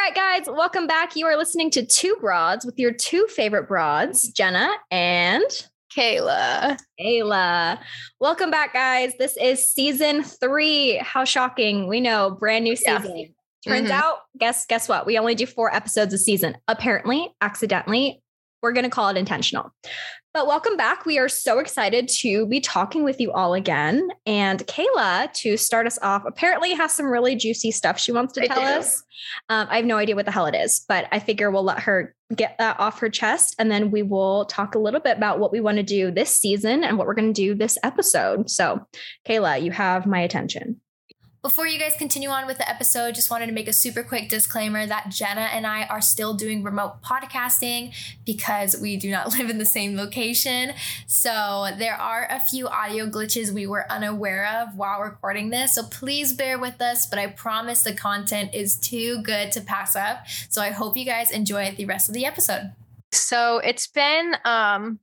right, guys, welcome back. You are listening to Two Broads with your two favorite broads, Jenna and Kayla. Kayla. Welcome back, guys. This is season three. How shocking. We know, brand new Yeah. season. Turns Mhm. out, guess guess what? We only do four episodes a season. Apparently, accidentally, we're going to call it intentional. But welcome back. We are so excited to be talking with you all again. And Kayla, to start us off, apparently has some really juicy stuff she wants to I tell do. us. Um, I have no idea what the hell it is, but I figure we'll let her get that off her chest. And then we will talk a little bit about what we want to do this season and what we're going to do this episode. So, Kayla, you have my attention. Before you guys continue on with the episode, just wanted to make a super quick disclaimer that Jenna and I are still doing remote podcasting because we do not live in the same location. So there are a few audio glitches we were unaware of while recording this. So please bear with us, but I promise the content is too good to pass up. So I hope you guys enjoy the rest of the episode. So it's been um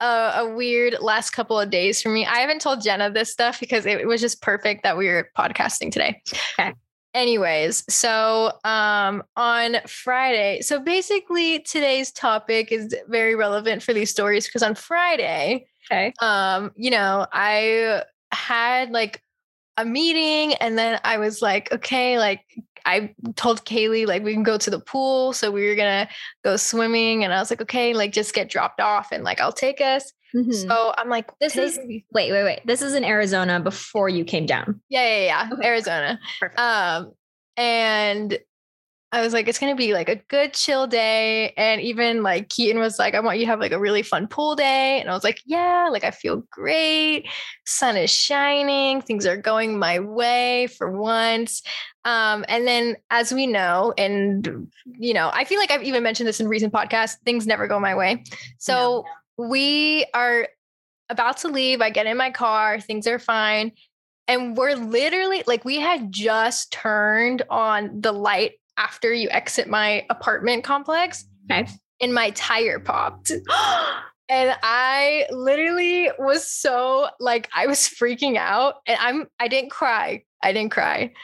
a, a weird last couple of days for me. I haven't told Jenna this stuff because it, was just perfect that we were podcasting today. Okay. Anyways, so um on Friday, so basically today's topic is very relevant for these stories because on Friday, Okay. um, you know, I had like a meeting and then I was like, okay, like I told Kaylee like we can go to the pool. So we were gonna go swimming and I was like, okay, like just get dropped off and like I'll take us. So I'm like, This is wait, wait, wait. This is in Arizona before you came down. yeah, yeah, yeah, Okay. Arizona. Perfect. Um, and I was like, it's gonna be like a good chill day. And even like Keaton was like, I want you to have like a really fun pool day. And I was like, yeah, like I feel great. Sun is shining, things are going my way for once. Um, and then as we know, and you know, I feel like I've even mentioned this in recent podcasts, things never go my way. So we are about to leave. I get in my car, things are fine. And we're literally like, we had just turned on the light after you exit my apartment complex, Okay. and my tire popped. And I literally was so like, I was freaking out. And I'm, I didn't cry. I didn't cry.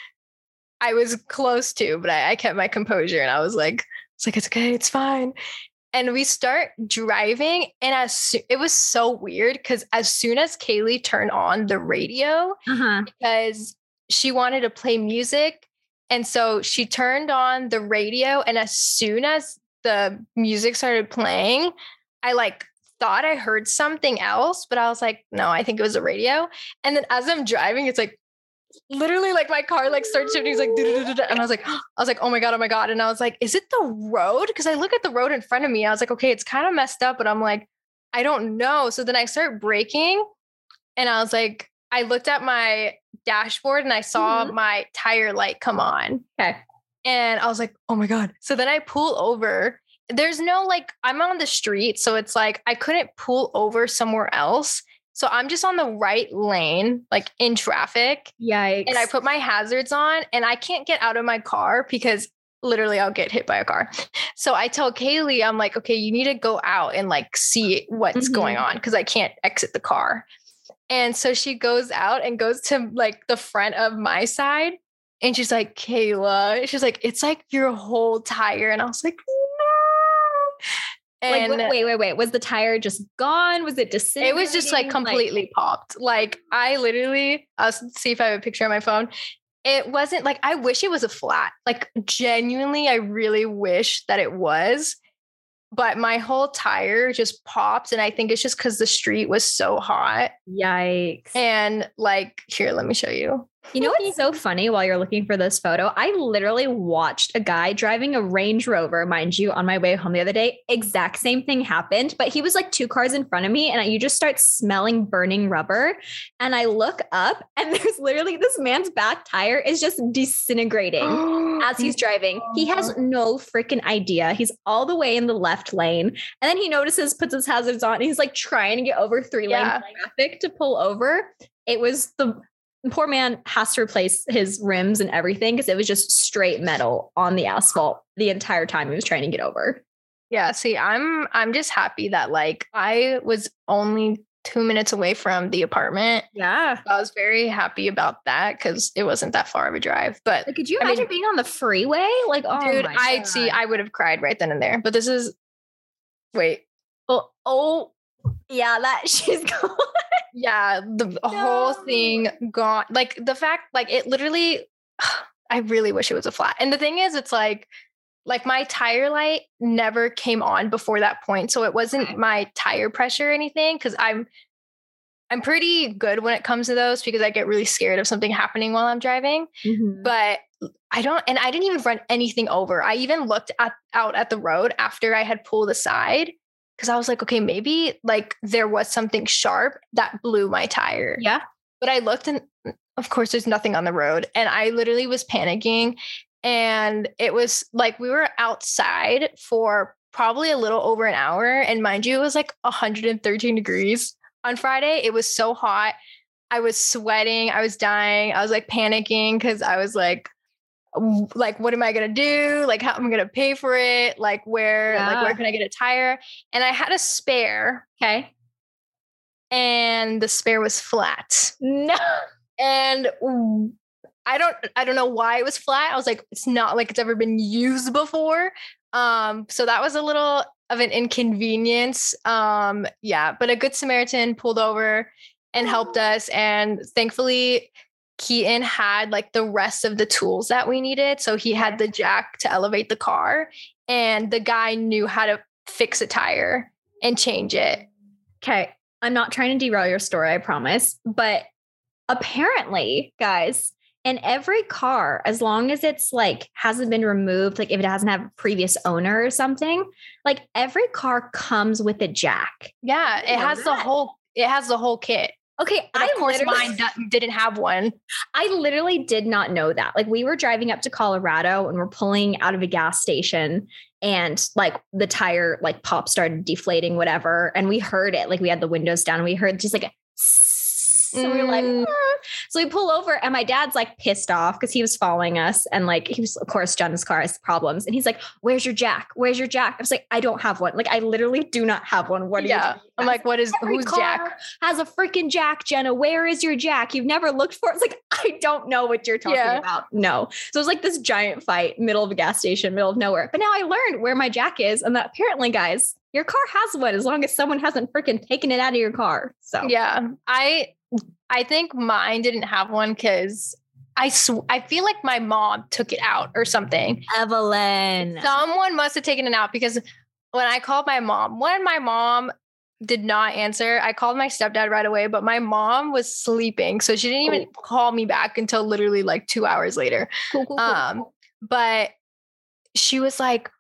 I was close to, but I, I kept my composure and I was like, it's like, it's okay, it's fine. And we start driving, and as soo- it was so weird because as soon as Kaylee turned on the radio, Uh-huh. because she wanted to play music. And so she turned on the radio. And as soon as the music started playing, I like thought I heard something else, but I was like, no, I think it was the radio. And then as I'm driving, it's like literally like my car like starts shifting. It's like, and I was like, I was like, oh my God, oh my God. And I was like, is it the road? Because I look at the road in front of me. I was like, okay, it's kind of messed up, but I'm like, I don't know. So then I start braking and I was like, I looked at my dashboard and I saw my tire light come on. Okay. And I was like, oh my God. So then I pull over. There's no like, I'm on the street. So it's like, I couldn't pull over somewhere else. So I'm just on the right lane, like in traffic. Yikes. And I put my hazards on and I can't get out of my car because literally I'll get hit by a car. So I tell Kaylee, I'm like, okay, you need to go out and like see what's Mhm. going on because I can't exit the car. And so she goes out and goes to like the front of my side. And she's like, Kayla, she's like, it's like your whole tire. And I was like, no. like, And wait, wait, wait, wait. Was the tire just gone? Was it it was just like completely popped. Like I literally, I'll see if I have a picture on my phone. It wasn't like I wish it was a flat. Like genuinely, I really wish that it was. But my whole tire just popped, and I think it's just because the street was so hot. Yikes. And like, here, let me show you. You know what's so funny while you're looking for this photo? I literally watched a guy driving a Range Rover, mind you, on my way home the other day. Exact same thing happened, but he was like two cars in front of me, and you just start smelling burning rubber. And I look up, and there's literally this man's back tire is just disintegrating as he's driving. He has oh. no freaking idea. He's all the way in the left lane. And then he notices, puts his hazards on. And he's like trying to get over three Yeah. lane traffic to pull over. It was the poor man has to replace his rims and everything because it was just straight metal on the asphalt the entire time he was trying to get over. Yeah, see, I'm I'm just happy that like I was only two minutes away from the apartment. Yeah. I was very happy about that because it wasn't that far of a drive. But Like, could you I mean- imagine being on the freeway? Like, oh dude, I see, I would have cried right then and there. But this is wait. oh, oh, yeah, that she's going. Yeah, the whole thing gone. Like the fact, like it literally, I really wish it was a flat. And the thing is, it's like, like my tire light never came on before that point. So it wasn't my tire pressure or anything. Cause I'm, I'm pretty good when it comes to those because I get really scared of something happening while I'm driving. Mm-hmm. But I don't, and I didn't even run anything over. I even looked at, out at the road after I had pulled aside because I was like, okay, maybe like there was something sharp that blew my tire. yeah. But I looked and of course there's nothing on the road. And I literally was panicking. And it was like we were outside for probably a little over an hour. And mind you, it was like 113 degrees on Friday. It was so hot. I was sweating. I was dying. I was like panicking because I was like, like what am I gonna do? Like how am I gonna pay for it? Like where like where can I get a tire? And I had a spare Okay. and the spare was flat No. and i don't I don't know why it was flat. I was like, it's not like it's ever been used before. Um, so that was a little of an inconvenience. Um, yeah, but a good Samaritan pulled over and helped us. And thankfully, Keaton had like the rest of the tools that we needed. So he had the jack to elevate the car, and the guy knew how to fix a tire and change it. Okay. I'm not trying to derail your story, I promise. But apparently, guys, in every car, as long as it's like hasn't been removed, like if it hasn't had a previous owner or something, like every car comes with a jack. Yeah, it has the whole it has the whole kit. Okay, And I of course, mine didn't have one. I literally did not know that. Like we were driving up to Colorado and we're pulling out of a gas station and like the tire like pop started deflating whatever and we heard it like we had the windows down and we heard just like so we were like Mm. "Ah." so we pull over and my dad's like pissed off because he was following us and like he was of course John's car has problems and he's like where's your jack where's your jack I was like I don't have one like I literally do not have one what do you yeah, I'm about?" like, what is Every who's Jack? has a freaking jack, Jenna. Where is your jack? You've never looked for it. It's like, I don't know what you're talking Yeah. about. No. So it was like this giant fight, middle of a gas station, middle of nowhere. But now I learned where my jack is. And that apparently, guys, your car has one as long as someone hasn't freaking taken it out of your car. So Yeah, I I think mine didn't have one because I sw- I feel like my mom took it out or something. Evelyn. Someone must have taken it out because when I called my mom, when my mom did not answer, I called my stepdad right away, but my mom was sleeping, so she didn't even call me back until literally like two hours later. Cool, cool, cool. Um, but she was like,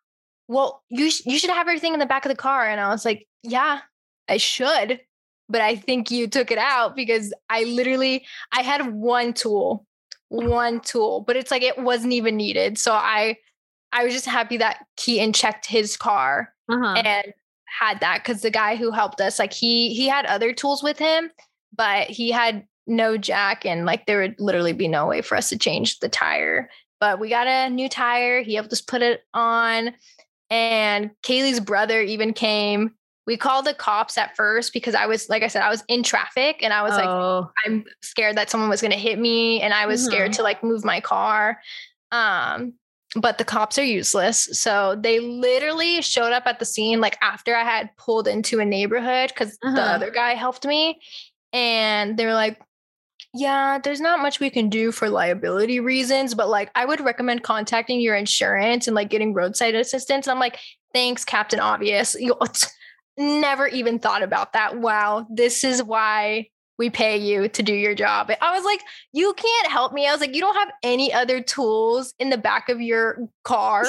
"Well, you sh- you should have everything in the back of the car," and I was like, "Yeah, I should." But I think you took it out because I literally I had one tool, one tool, but it's like it wasn't even needed. So I I was just happy that Keaton checked his car uh-huh. and had that because the guy who helped us, like he he had other tools with him, but he had no jack and like there would literally be no way for us to change the tire. But we got a new tire. He helped us put it on. And Kaylee's brother even came. We called the cops at first because I was, like I said, I was in traffic and I was like, oh, I'm scared that someone was going to hit me and I was scared to like move my car. Um, but the cops are useless. So they literally showed up at the scene like after I had pulled into a neighborhood because the Uh-huh. other guy helped me. And they were like, yeah, there's not much we can do for liability reasons, but like I would recommend contacting your insurance and like getting roadside assistance. And I'm like, thanks, Captain Obvious. Never even thought about that. Wow, this is why we pay you to do your job. I was like, you can't help me. I was like, you don't have any other tools in the back of your car.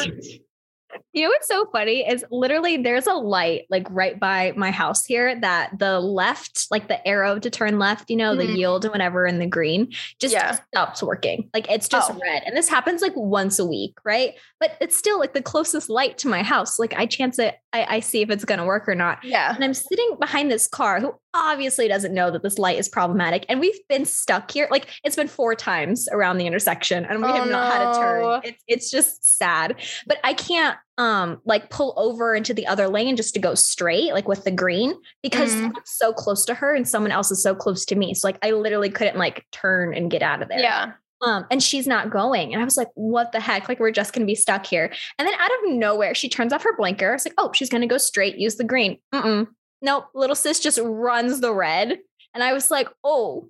You know what's so funny is literally there's a light like right by my house here that the left, like the arrow to turn left, you know, the Mhm. yield and whatever in the green just Yeah. stops working. Like it's just Oh. red. And this happens like once a week, right? But it's still like the closest light to my house. Like I chance it, I, I see if it's gonna work or not. Yeah. And I'm sitting behind this car who obviously doesn't know that this light is problematic. And we've been stuck here. Like it's been four times around the intersection and we Oh, have not had a turn. It's it's just sad. But I can't um like pull over into the other lane just to go straight, like with the green, because. I'm so close to her and someone else is so close to me. So like I literally couldn't like turn and get out of there. Yeah. Um, and she's not going. And I was like, what the heck? Like, we're just gonna be stuck here. And then out of nowhere, she turns off her blinker. it's like, oh, she's gonna go straight, use the green. Mm-mm. Nope. Little sis just runs the red. And I was like, oh,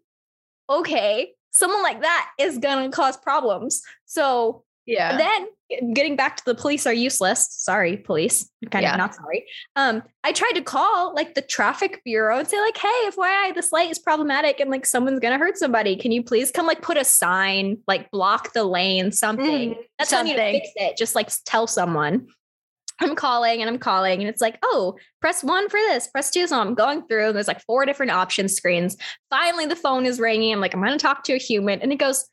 okay. Someone like that is gonna cause problems. So Yeah. then getting back to the police are useless. Sorry, police. Kind Yeah. of not sorry. Um, I tried to call like the traffic bureau and say, like, hey, FYI, this light is problematic and like someone's gonna hurt somebody. Can you please come like put a sign, like block the lane, something? Mhm. That's not you to fix it. Just like tell someone. I'm calling and I'm calling, and it's like, oh, press one for this, press two. So I'm going through, and there's like four different option screens. Finally, the phone is ringing. I'm like, I'm going to talk to a human. And it goes,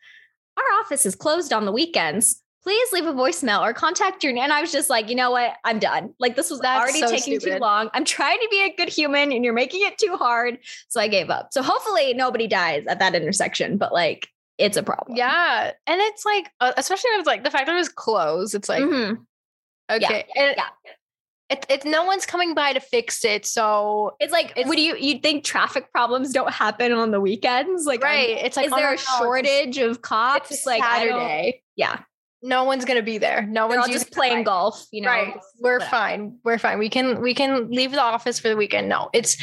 Our office is closed on the weekends. Please leave a voicemail or contact your. And I was just like, you know what? I'm done. Like, this was That's already so taking too long. I'm trying to be a good human, and you're making it too hard. So I gave up. So hopefully, nobody dies at that intersection, but like, it's a problem. Yeah. And it's like, uh, especially with like the fact that it was closed, it's like, Mhm. okay. And yeah. It, it, no one's coming by to fix it. So, It's like, It's- would you you think traffic problems don't happen on the weekends? Like, I'm- right. It's like, is there a shortage of cops? It's like Saturday. yeah, No one's going to be there. No they're one's just playing bike. golf. You know, right we're whatever. fine we're fine we can we can leave the office for the weekend no it's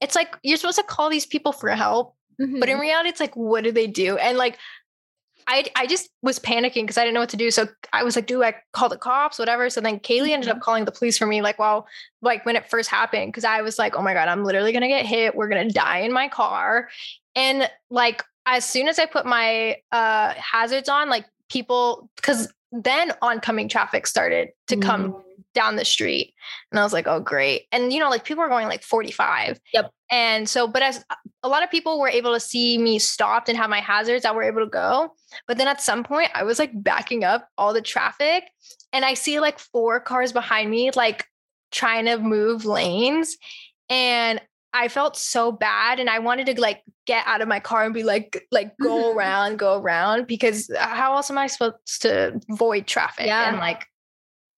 it's like you're supposed to call these people for help but Mhm. in reality it's like what do they do and like i i just was panicking because i didn't know what to do so i was like do i call the cops whatever so then kaylee ended Mm-hmm. up calling the police for me like well like when it first happened because i was like oh my god i'm literally gonna get hit we're gonna die in my car and like as soon as i put my uh hazards on like people because then oncoming traffic started to come Mm. down the street. And I was like, oh, great. And, you know, like people are going like 45. Yep. And so, but as a lot of people were able to see me stopped and have my hazards, I were able to go. But then at some point, I was like backing up all the traffic and I see like four cars behind me, like trying to move lanes. And I felt so bad and I wanted to like get out of my car and be like like go around, go around because how else am I supposed to avoid traffic Yeah. and like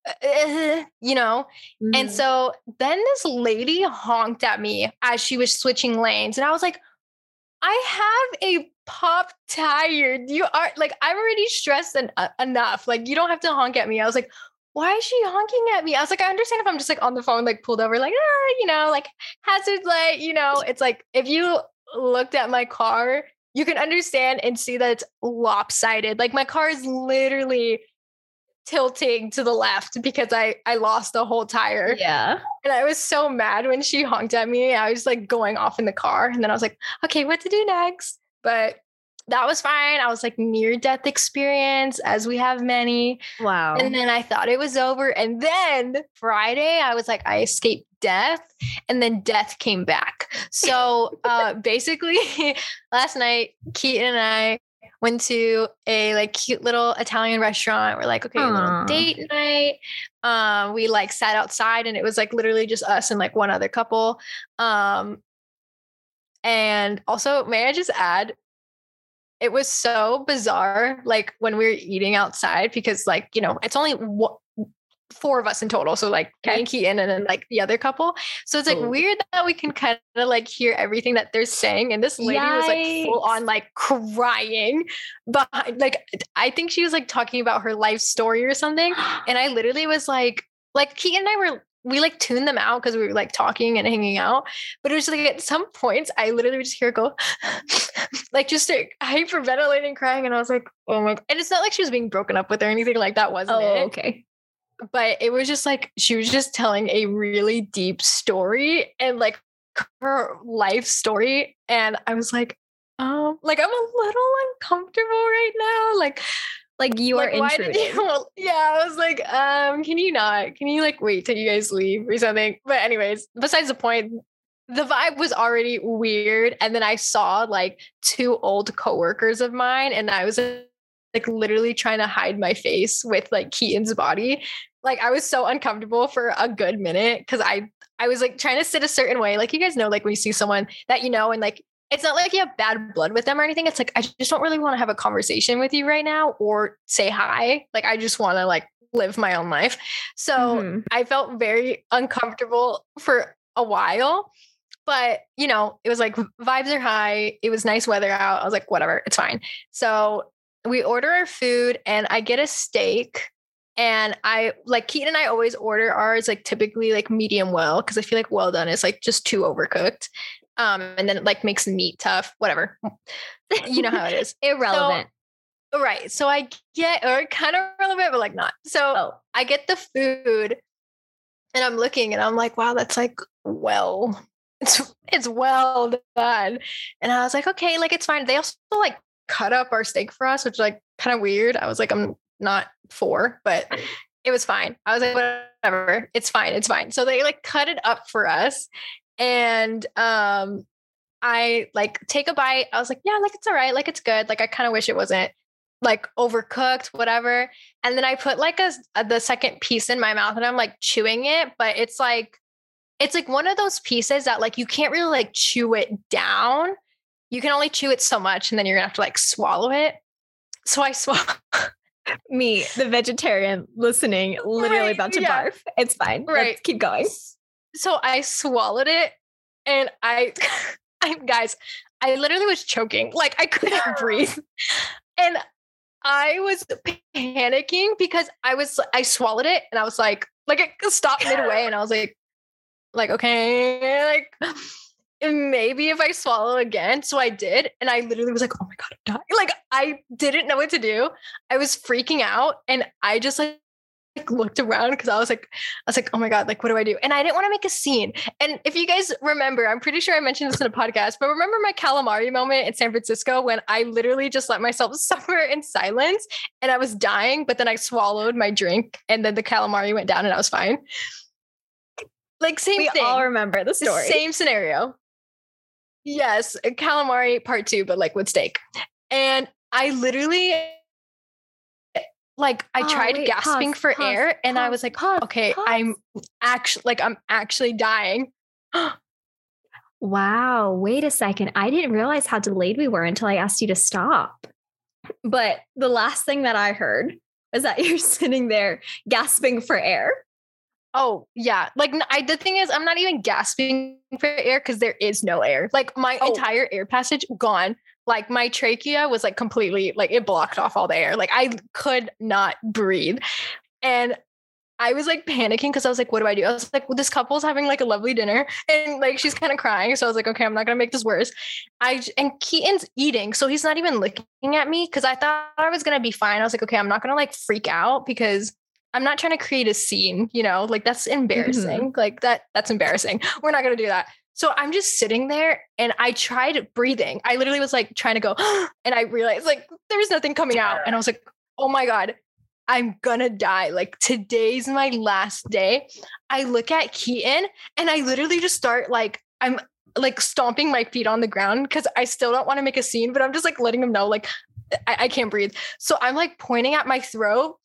uh, you know? And Mhm. so then this lady honked at me as she was switching lanes and I was like I have a pop tire. You are like I'm already stressed en- uh, enough. Like you don't have to honk at me. I was like why is she honking at me? I was like, I understand if I'm just like on the phone, like pulled over, like, ah, you know, like hazard light, you know, it's like if you looked at my car, you can understand and see that it's lopsided. Like my car is literally tilting to the left because I I lost the whole tire. yeah, And I was so mad when she honked at me. I was like going off in the car. And then I was like, okay, what to do next? But that was fine. I was like near death experience, as we have many. wow. And then I thought it was over. And then Friday, I was like, I escaped death. And then death came back. So uh, basically, last night, Keaton and I went to a like cute little Italian restaurant. We're like, okay, a little date night. Um, we like sat outside and it was like literally just us and like one other couple. Um, and also, may I just add, it was so bizarre, like when we were eating outside, because like, you know, it's only one, four of us in total. So like Okay. and Keaton and then like the other couple. So it's like Oh. weird that we can kind of like hear everything that they're saying. And this lady was like full on like crying. But like I think she was like talking about her life story or something. And I literally was like, like Keaton and I were we like tuned them out because we were like talking and hanging out. But it was like at some points I literally would just hear her go like just like, hyperventilating, crying, and I was like, oh my god. And it's not like she was being broken up with or anything like that, wasn't oh, it? okay. But it was just like she was just telling a really deep story and like her life story. And I was like, um, like I'm a little uncomfortable right now. Like Like you are like, why did you- yeah, I was like, um, can you not? Can you like wait till you guys leave or something? But anyways, besides the point, the vibe was already weird. And then I saw like two old coworkers of mine, and I was like literally trying to hide my face with like Keaton's body. Like I was so uncomfortable for a good minute because I I was like trying to sit a certain way. Like you guys know, like when you see someone that you know and like it's not like you have bad blood with them or anything. It's like I just don't really want to have a conversation with you right now or say hi. Like I just want to like live my own life. So Mhm. I felt very uncomfortable for a while. But, you know, it was like vibes are high. It was nice weather out. I was like, whatever, it's fine. So we order our food and I get a steak. And I like Keaton and I always order ours like typically like medium well because I feel like well done is like just too overcooked. Um, and then it like makes meat tough, whatever. you know how it is. Irrelevant. Right. So I get, or kind of relevant, but like not. So oh, I get the food and I'm looking and I'm like, wow, that's like well, it's it's well done. And I was like, okay, like it's fine. They also like cut up our steak for us, which is like kind of weird. I was like, I'm not for, but it was fine. I was like, whatever, it's fine, it's fine. So they like cut it up for us. And um I like take a bite. I was like, yeah, like it's all right, like it's good. Like I kind of wish it wasn't like overcooked, whatever. And then I put like a, a the second piece in my mouth and I'm like chewing it, but it's like it's like one of those pieces that like you can't really like chew it down. You can only chew it so much and then you're gonna have to like swallow it. So I swallow me, the vegetarian listening, literally Right, about to yeah. barf. It's fine. Let's Right. keep going. So I swallowed it and I I guys, I literally was choking. Like I couldn't breathe. And I was panicking because I was I swallowed it and I was like like it stopped midway and I was like like okay like maybe if I swallow again. So I did and I literally was like oh my god I'm dying. Like I didn't know what to do. I was freaking out and I just like like, looked around because I was like, I was like, oh my God, like, what do I do? And I didn't want to make a scene. And if you guys remember, I'm pretty sure I mentioned this in a podcast, but remember my calamari moment in San Francisco when I literally just let myself suffer in silence and I was dying, but then I swallowed my drink and then the calamari went down and I was fine. Like, same thing. We thing. all remember the story. Same scenario. Yes, calamari part two, but like with steak. And I literally, like, I Oh, tried wait, gasping pause, for pause, air, and I was like, pause, okay, I'm actually, like, I'm actually dying. Wow. Wait a second. I didn't realize how delayed we were until I asked you to stop. But the last thing that I heard is that you're sitting there gasping for air. Oh yeah, like I. The thing is, I'm not even gasping for air because there is no air. Like my Oh. entire air passage gone. Like my trachea was like completely like it blocked off all the air. Like I could not breathe, and I was like panicking because I was like, what do I do? I was like, well, this couple's having like a lovely dinner, and like she's kind of crying. So I was like, okay, I'm not gonna make this worse. I and Keaton's eating, so he's not even looking at me because I thought I was gonna be fine. I was like, okay, I'm not gonna like freak out because I'm not trying to create a scene, you know, like that's mm-hmm. embarrassing. Like that, that's embarrassing. We're not gonna do that. So I'm just sitting there and I tried breathing. I literally was like trying to go, and I realized like there was nothing coming out. And I was like, oh my God, I'm gonna die. Like today's my last day. I look at Keaton and I literally just start like, I'm like stomping my feet on the ground because I still don't want to make a scene, but I'm just like letting him know, like, I, I can't breathe. So I'm like pointing at my throat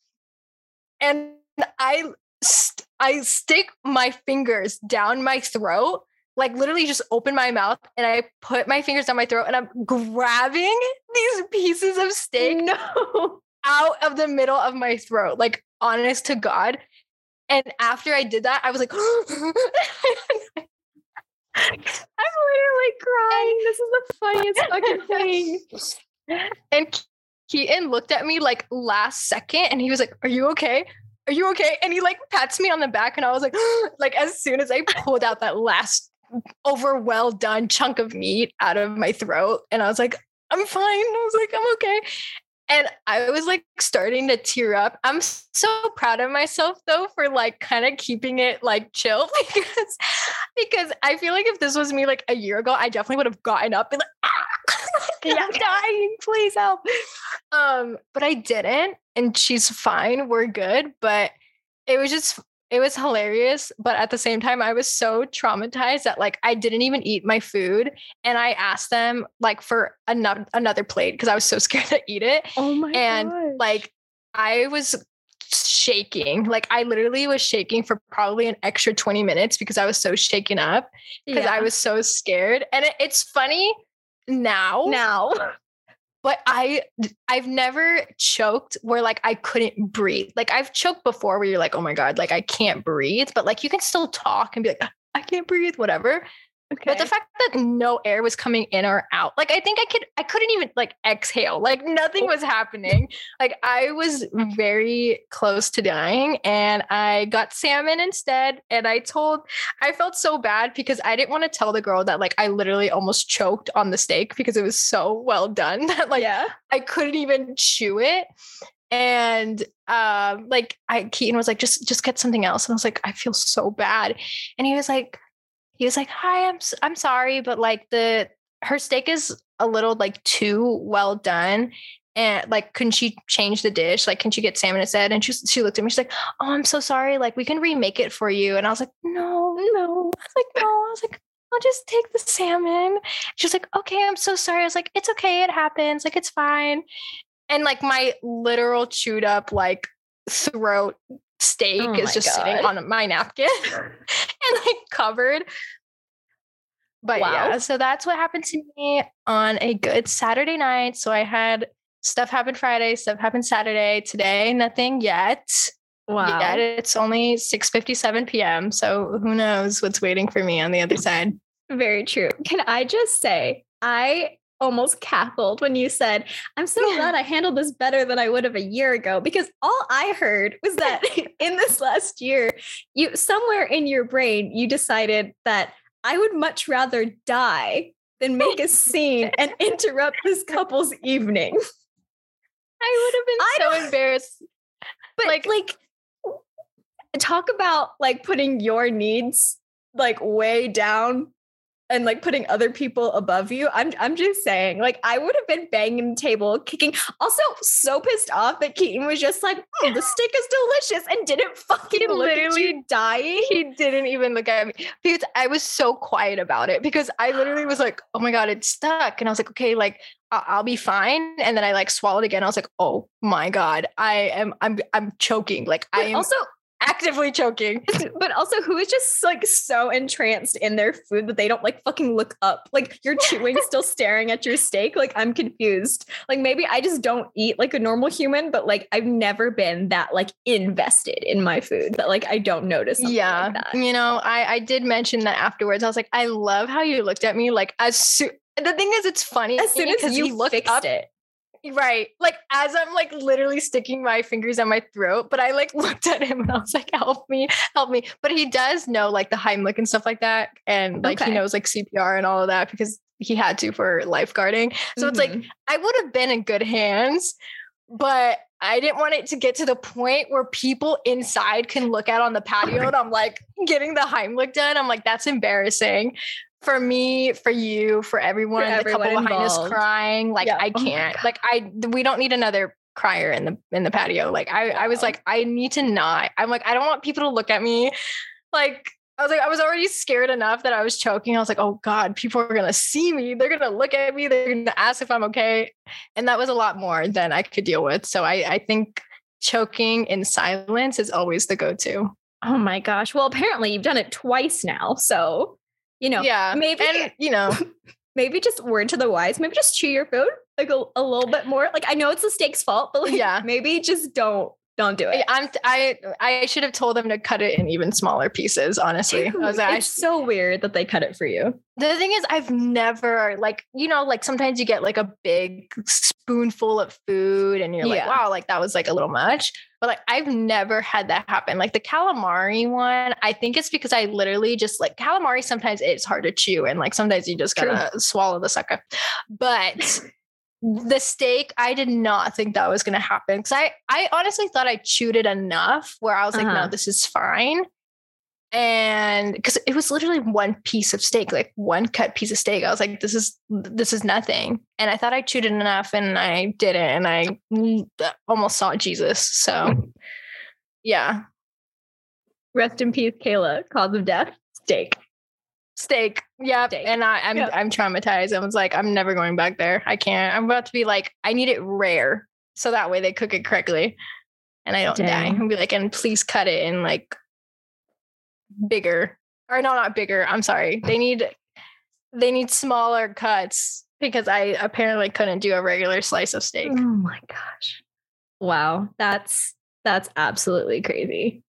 and I st- I stick my fingers down my throat, like literally just open my mouth and I put my fingers down my throat and I'm grabbing these pieces of steak No. out of the middle of my throat, like honest to God. And after I did that, I was like, I'm literally crying. This is the funniest fucking thing. and Keaton looked at me like last second and he was like, Are you okay? Are you okay? And he like pats me on the back and I was like, like as soon as I pulled out that last over well done chunk of meat out of my throat, and I was like, I'm fine. I was like, I'm okay. And I was like starting to tear up. I'm so proud of myself though for like kind of keeping it like chill because because I feel like if this was me like a year ago, I definitely would have gotten up and like, Yeah. I'm dying, please help. Um, but I didn't, and she's fine. We're good. But it was just it was hilarious. But at the same time, I was so traumatized that like I didn't even eat my food, and I asked them like for another another plate because I was so scared to eat it. Oh my And, gosh. Like I was shaking. Like I literally was shaking for probably an extra 20 minutes because I was so shaken up because I was so scared. And it, it's funny now now. but I I've never choked where like I couldn't breathe. Like I've choked before where you're like, oh my God, like I can't breathe, but like you can still talk and be like, I can't breathe, whatever. Okay. But the fact that no air was coming in or out, like I think I could, I couldn't even like exhale. Like nothing was happening. Like I was very close to dying, and I got salmon instead. And I told, I felt so bad because I didn't want to tell the girl that like I literally almost choked on the steak because it was so well done that like yeah. I couldn't even chew it. And um, like I Keaton was like, just just get something else. And I was like, I feel so bad. And he was like, he was like, "Hi, I'm I'm sorry, but like the her steak is a little like too well done." And like, couldn't she change the dish? Like, can she get salmon instead? And she she looked at me. She's like, "Oh, I'm so sorry. Like, we can remake it for you." And I was like, "No, no." I was like, "No." I was like, "I'll just take the salmon." She's like, "Okay, I'm so sorry." I was like, "It's okay. It happens. Like, it's fine." And like my literal chewed up like throat steak Oh is just sitting on my napkin and like covered. But Wow. yeah, so that's what happened to me on a good Saturday night. So I had stuff happen Friday, stuff happened Saturday. Today, nothing yet. Wow. Yet it's only 6:57 p.m. So who knows what's waiting for me on the other side. Very true. Can I just say, I almost cackled when you said, I'm so Yeah. glad I handled this better than I would have a year ago because all I heard was that in this last year, you somewhere in your brain, you decided that I would much rather die than make a scene and interrupt this couple's evening. I would have been so embarrassed. But Like- like, talk about like putting your needs like way down and like putting other people above you. I'm I'm just saying, like I would have been banging the table, kicking. Also, so pissed off that Keaton was just like, "Hmm, the steak is delicious and didn't fucking He look at you literally- dying. he didn't even look at me because I was so quiet about it because I literally was like, oh my God, it's stuck. And I was like, okay, like I'll be fine. And then I like swallowed again. I was like, oh my God, I am, I'm, I'm choking. Like I am also, actively choking. but also, who is just like so entranced in their food that they don't like fucking look up? Like you're chewing, still staring at your steak. Like I'm confused. Like maybe I just don't eat like a normal human, but like I've never been that like invested in my food that like I don't notice. Yeah. like that. you know, I, I did mention that afterwards. I was like, I love how you looked at me. Like as soon, the thing is, it's funny As soon as you looked fixed up it, Right. Like as I'm like literally sticking my fingers on my throat, but I like looked at him and I was like, help me, help me. But he does know like the Heimlich and stuff like that. And like Okay. he knows like CPR and all of that because he had to for lifeguarding. So it's like Mhm. I would have been in good hands, but I didn't want it to get to the point where people inside can look out on the patio and I'm like getting the Heimlich done. I'm like, that's embarrassing for me, for you, for everyone. the couple everyone behind us crying. Like Yeah. I Oh can't. God. like I we don't need another crier in the in the patio. Like I I was like, I need to not. I'm like, I don't want people to look at me like I was like, I was already scared enough that I was choking. I was like, oh God, people are gonna see me. They're gonna look at me. They're gonna ask if I'm okay. And that was a lot more than I could deal with. So I, I think choking in silence is always the go-to. oh my gosh. Well, apparently you've done it twice now, so you know, yeah. maybe And you know, maybe just word to the wise. Maybe just chew your food like a, a little bit more. Like I know it's the steak's fault, but like Yeah. maybe just don't don't do it. I'm I I should have told them to cut it in even smaller pieces, honestly. I was Dude, like, I it's so weird that they cut it for you. The thing is, I've never like you know like sometimes you get like a big spoonful of food and you're like, wow, like that was like a little much. But like I've never had that happen. Like the calamari one, I think it's because I literally just like calamari. Sometimes it's hard to chew and like sometimes you just True. gotta swallow the sucker. But the steak, I did not think that was gonna happen because I I honestly thought I chewed it enough where I was like, no, Uh-huh. this is fine and because it was literally one piece of steak like one cut piece of steak i was like this is this is nothing and i thought i chewed it enough and i didn't and i almost saw jesus so yeah Rest in peace, Kayla. Cause of death, steak. Steak yeah Steak. and i i'm Yeah. i'm traumatized i was like i'm never going back there i can't i'm about to be like i need it rare so that way they cook it correctly and i don't die Dang. and be like and please cut it in like bigger or no not bigger i'm sorry they need they need smaller cuts because I apparently couldn't do a regular slice of steak. Oh my gosh. Wow. That's that's absolutely crazy.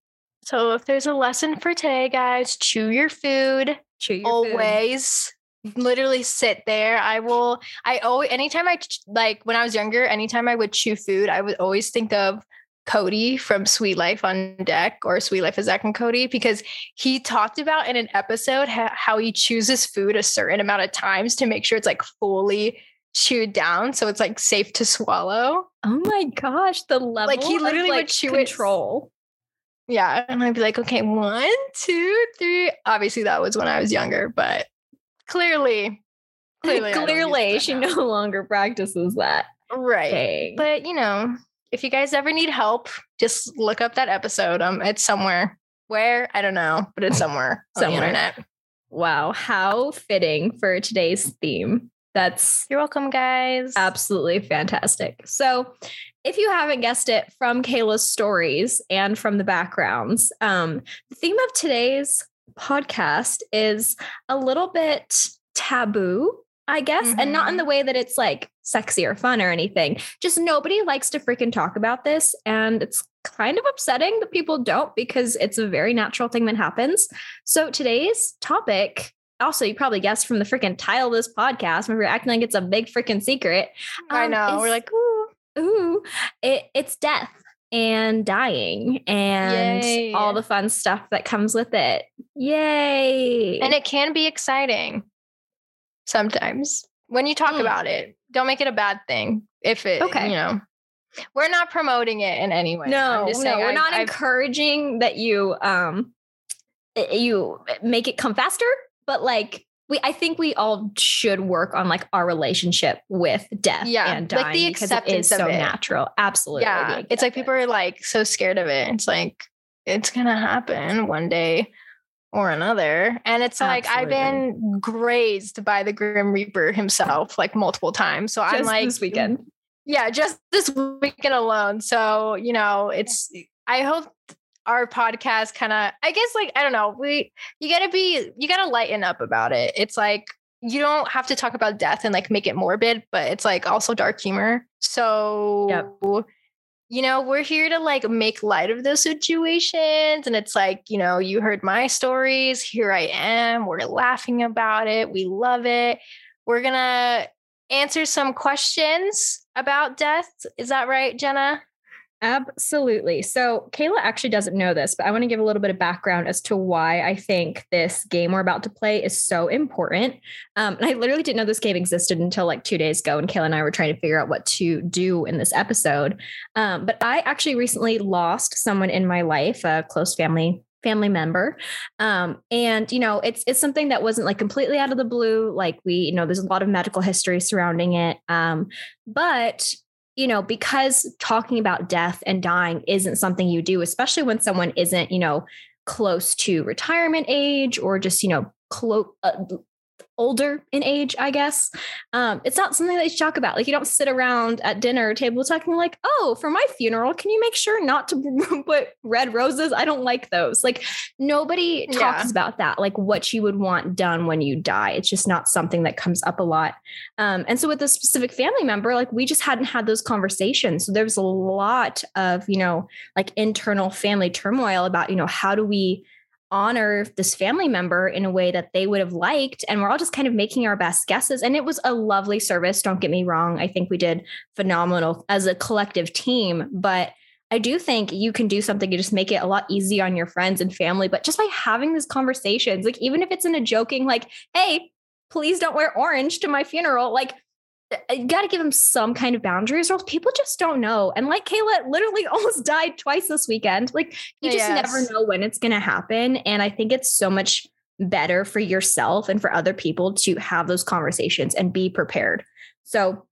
So if there's a lesson for today, guys, chew your food Chew your food. always. Literally sit there. I will. I always. Anytime I like when I was younger, anytime I would chew food, I would always think of Cody from Suite Life on Deck or Suite Life of Zack and Cody because he talked about in an episode ha- how he chooses food a certain amount of times to make sure it's like fully chewed down, so it's like safe to swallow. Oh my gosh, the level like he of, literally would like, chew it control. Yeah. And I'd be like, okay, one, two, three. Obviously, that was when I was younger, but clearly, clearly, I don't use Clearly, she now. no longer practices that. Right. Dang. But, you know, if you guys ever need help, just look up that episode. Um, It's somewhere. Where? I don't know, but it's somewhere on the Somewhere. internet. wow, how fitting for today's theme. That's You're welcome, guys. absolutely fantastic. So, if you haven't guessed it from Kayla's stories and from the backgrounds, um, the theme of today's podcast is a little bit taboo, I guess, and not in Mhm. the way that it's like sexy or fun or anything. Just nobody likes to freaking talk about this. And it's kind of upsetting that people don't because it's a very natural thing that happens. So, today's topic. Also, you probably guessed from the freaking title of this podcast, when we're acting like it's a big freaking secret. I um, know. We're like, ooh. ooh, it, it's death and dying and Yay. all the fun stuff that comes with it. Yay. And it can be exciting sometimes when you talk Mm. about it. Don't make it a bad thing. If it, Okay. you know, we're not promoting it in any way. I'm no, just no, saying we're I've- not I've- encouraging that you um you make it come faster, but like we I think we all should work on like our relationship with death Yeah, and like the because it is acceptance of so it. natural. Absolutely. yeah, it's like people are like so scared of it. It's like it's gonna happen one day or another, and it's like I've been grazed by the Grim Reaper himself like multiple times. So I'm like this weekend. yeah, just this weekend alone. So, you know, it's I hope our podcast kind of I guess like I don't know, we you got to be you got to lighten up about it. It's like you don't have to talk about death and like make it morbid, but it's like also dark humor. So you know, we're here to like make light of those situations. And it's like, you know, you heard my stories. Here I am. We're laughing about it. We love it. We're to answer some questions about death. Is that right, Jenna? Absolutely. So, Kayla actually doesn't know this, but I want to give a little bit of background as to why I think this game we're about to play is so important. Um, and I literally didn't know this game existed until like two days ago, and Kayla and I were trying to figure out what to do in this episode. Um, but I actually recently lost someone in my life, a close family family member um and you know it's it's something that wasn't like completely out of the blue like we you know there's a lot of medical history surrounding it um but you know, because talking about death and dying isn't something you do, especially when someone isn't, you know, close to retirement age or just, you know, close. Uh, older in age, I guess. Um, it's not something that you talk about. Like you don't sit around at dinner table talking like, "Oh, for my funeral, can you make sure not to put red roses? I don't like those." Like nobody talks Yeah. about that. Like what you would want done when you die. It's just not something that comes up a lot. Um, and so with this specific family member, like we just hadn't had those conversations. So there was a lot of, you know, like internal family turmoil about, you know, how do we honor this family member in a way that they would have liked and we're all just kind of making our best guesses. And it was a lovely service don't get me wrong. I think we did phenomenal as a collective team but i do think you can do something to just make it a lot easier on your friends and family. But just by having these conversations like even if it's in a joking like hey please don't wear orange to my funeral like Uh, you got to give them some kind of boundaries or else people just don't know. And like kayla literally almost died twice this weekend. Like you just Yes. never know when it's going to happen. And i think it's so much better for yourself and for other people to have those conversations and be prepared. So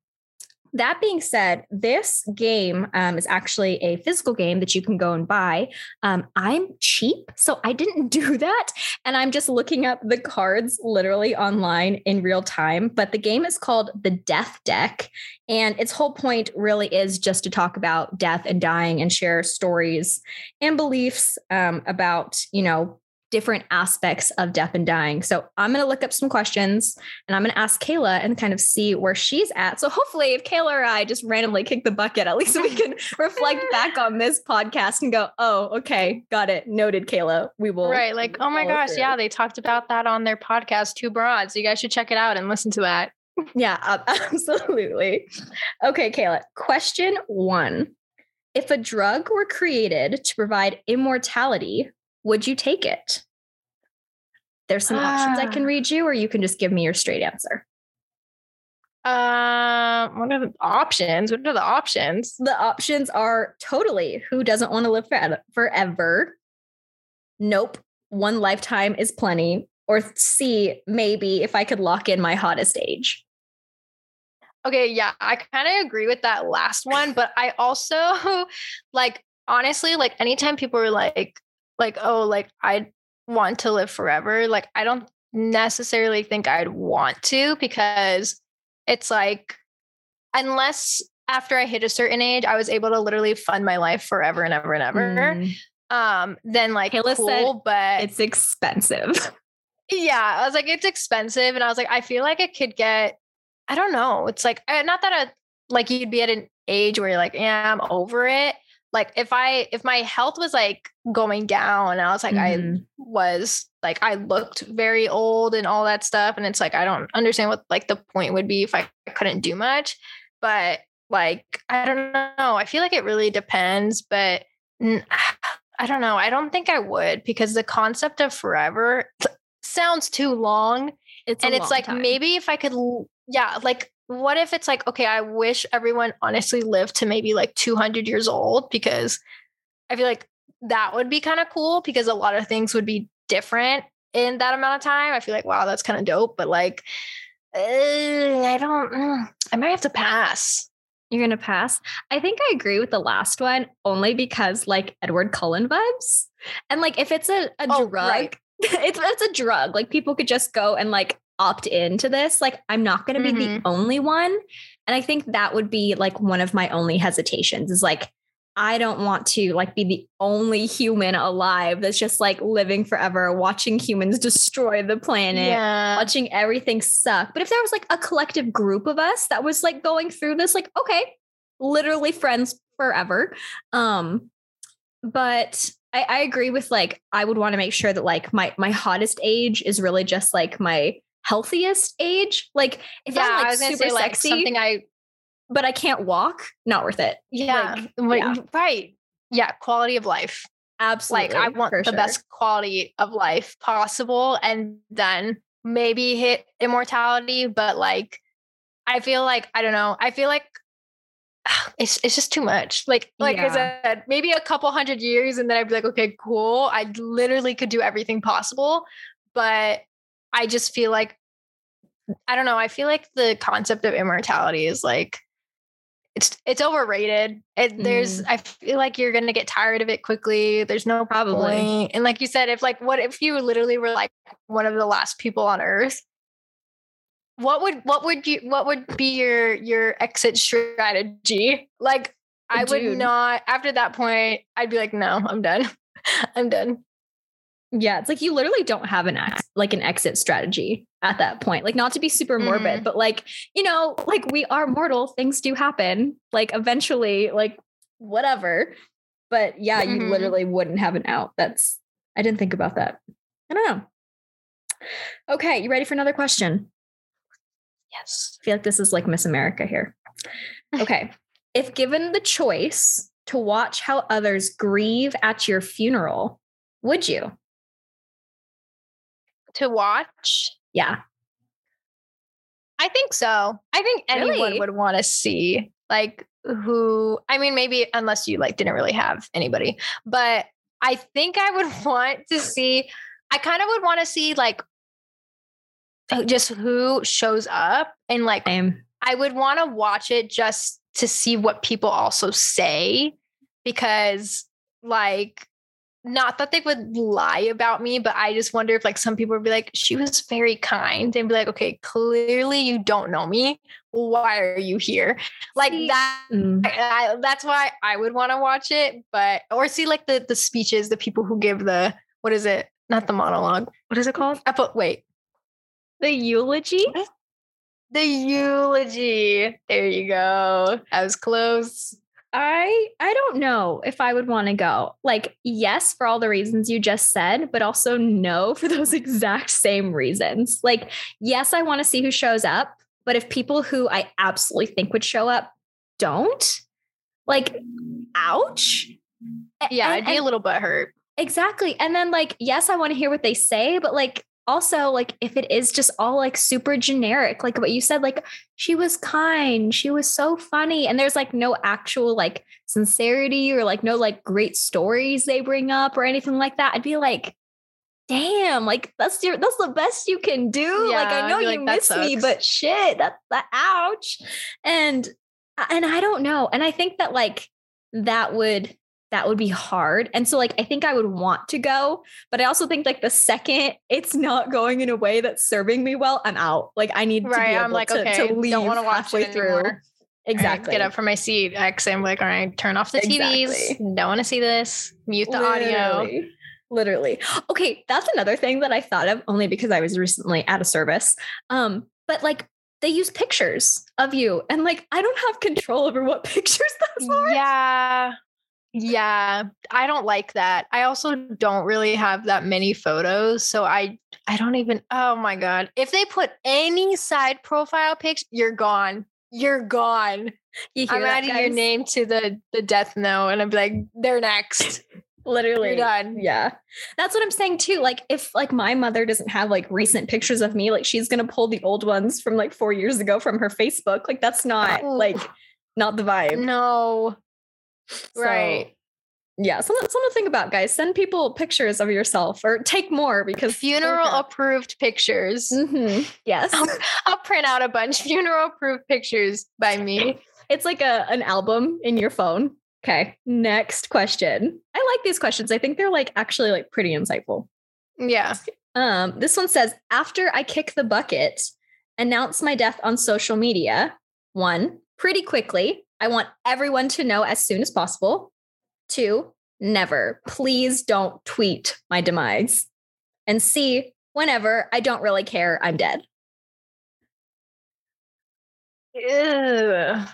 that being said, this game um, is actually a physical game that you can go and buy. Um, I'm cheap, so I didn't do that. And I'm just looking up the cards literally online in real time. But the game is called the Death Deck. And its whole point really is just to talk about death and dying and share stories and beliefs um, about, you know, different aspects of death and dying. So I'm going to look up some questions and I'm going to ask Kayla and kind of see where she's at. So hopefully, if Kayla or I just randomly kick the bucket, at least we can reflect back on this podcast and go, oh, okay, got it. Noted, Kayla. We will. Right. Like, oh my gosh. Through. Yeah. They talked about that on their podcast, Two Broads. So you guys should check it out and listen to that. Yeah, absolutely. Okay, Kayla. Question one. If a drug were created to provide immortality, would you take it? There's some options I can ah. read you, or you can just give me your straight answer. Um, what are the options? What are the options? The options are totally who doesn't want to live forever. Nope. One lifetime is plenty. Or C, maybe if I could lock in my hottest age. Okay, yeah, I kind of agree with that last one, but I also like honestly, like anytime people are like, like, oh, like I want to live forever, like I don't necessarily think I'd want to because it's like unless after I hit a certain age, I was able to literally fund my life forever and ever and ever. Mm. Um, then like Kayla cool, but it's expensive. Yeah, I was like, it's expensive, and I was like, I feel like it could get I don't know. It's like not that I like you'd be at an age where you're like, yeah, I'm over it. Like if I if my health was like going down, and I was like, mm-hmm. I was like I looked very old and all that stuff, and it's like I don't understand what like the point would be if I couldn't do much. But like I don't know. I feel like it really depends, but. I don't know. I don't think I would because the concept of forever sounds too long. It's and it's like time. maybe if I could yeah, like what if it's like, okay, I wish everyone honestly lived to maybe like 200 years old because I feel like that would be kind of cool because a lot of things would be different in that amount of time. I feel like, wow, that's kind of dope. But like, uh, I don't, mm, I might have to pass. You're going to pass? I think I agree with the last one only because like Edward Cullen vibes. And like if it's a, a oh, drug, right. it's, it's a drug. Like people could just go and like opt into this. Like, I'm not going to be mm-hmm. the only one. And I think that would be like one of my only hesitations is like, I don't want to like be the only human alive that's just like living forever, watching humans destroy the planet, yeah. watching everything suck. But if there was like a collective group of us that was like going through this, like, okay, literally friends forever. Um, but I, I agree with like I would want to make sure that like my my hottest age is really just like my healthiest age. Like if yeah, I'm like super say, like, sexy, something I but I can't walk, not worth it. Yeah. Like, yeah. Right. Yeah. Quality of life. Absolutely. Like I want the sure. best quality of life possible and then maybe hit immortality. But like I feel like, I don't know, I feel like it's it's just too much. Like like yeah. I said, maybe a couple hundred years and then I'd be like, okay, cool. I literally could do everything possible. But I just feel like I don't know. I feel like the concept of immortality is like it's it's overrated. It, mm. There's I feel like you're gonna get tired of it quickly. There's no probably. Point. And like you said, if like what if you literally were like one of the last people on Earth? What would what would you what would be your your exit strategy? Like I Dude. would not after that point, I'd be like, no, I'm done. I'm done. Yeah, it's like you literally don't have an ex- like an exit strategy at that point. Like not to be super morbid, mm. but like, you know, like we are mortal, things do happen. Like eventually, like whatever. But yeah, mm-hmm. you literally wouldn't have an out. That's I didn't think about that. I don't know. Okay, you ready for another question? Yes. I feel like this is like Miss America here. Okay. if given the choice to watch how others grieve at your funeral, would you? To watch? Yeah. I think so. I think anyone really? would want to see like who I mean maybe unless you like didn't really have anybody, but I think I would want to see I kind of would want to see like just who shows up and like Same. I would want to watch it just to see what people also say because like not that they would lie about me, but I just wonder if like some people would be like, she was very kind and be like, okay, clearly you don't know me. Why are you here? Like that. Mm. I, that's why I would want to watch it, but or see like the the speeches, the people who give the what is it? not the monologue. What is it called? Epi- wait, The eulogy? the eulogy. There you go. I was close. I I don't know if I would want to go. Like, yes, for all the reasons you just said, but also no for those exact same reasons. Like, yes, I want to see who shows up, but if people who I absolutely think would show up don't, like, ouch. Yeah, and- I'd be a and- little butthurt. Exactly. And then like, yes, I want to hear what they say, but like also like if it is just all like super generic, like what you said, like she was kind, she was so funny, and there's like no actual like sincerity or like no like great stories they bring up or anything like that, I'd be like, damn, like that's your that's the best you can do. like I know you like, miss me, but shit, that that ouch. And and I don't know. And I think that like that would that would be hard. And so like I think I would want to go, but I also think like the second it's not going in a way that's serving me well, I'm out. Like I need to be able I'm like, to, okay, to leave don't want to watch halfway it through. All right, Exactly. get up from my seat. Actually, I'm like, all right, turn off the TVs. Exactly. Don't want to see this. Mute the audio. Literally. Literally. Okay, that's another thing that I thought of only because I was recently at a service. Um, but like they use pictures of you, and like I don't have control over what pictures those are. Yeah. Yeah. I don't like that. I also don't really have that many photos. So I I don't even oh my god. If they put any side profile pics, you're gone. You're gone. You I'm that, adding your name to the the death note and I'm like, they're next. Literally. You're done. Yeah. That's what I'm saying too. Like if like my mother doesn't have like recent pictures of me, like she's gonna pull the old ones from like four years ago from her Facebook. Like that's not Ooh. like not the vibe. No. So, Right. yeah. Something, something to think about, guys. Send people pictures of yourself or take more because Funeral approved pictures. Mhm. Yes. I'll print out a bunch funeral approved pictures by me. It's like a an album in your phone. Okay. Next question. I like these questions. I think they're like actually like pretty insightful. Yeah. Um, this one says, after I kick the bucket, announce my death on social media. One, pretty quickly. I want everyone to know as soon as possible. Two, never. Please don't tweet my demise. And C, whenever I don't really care, I'm dead. I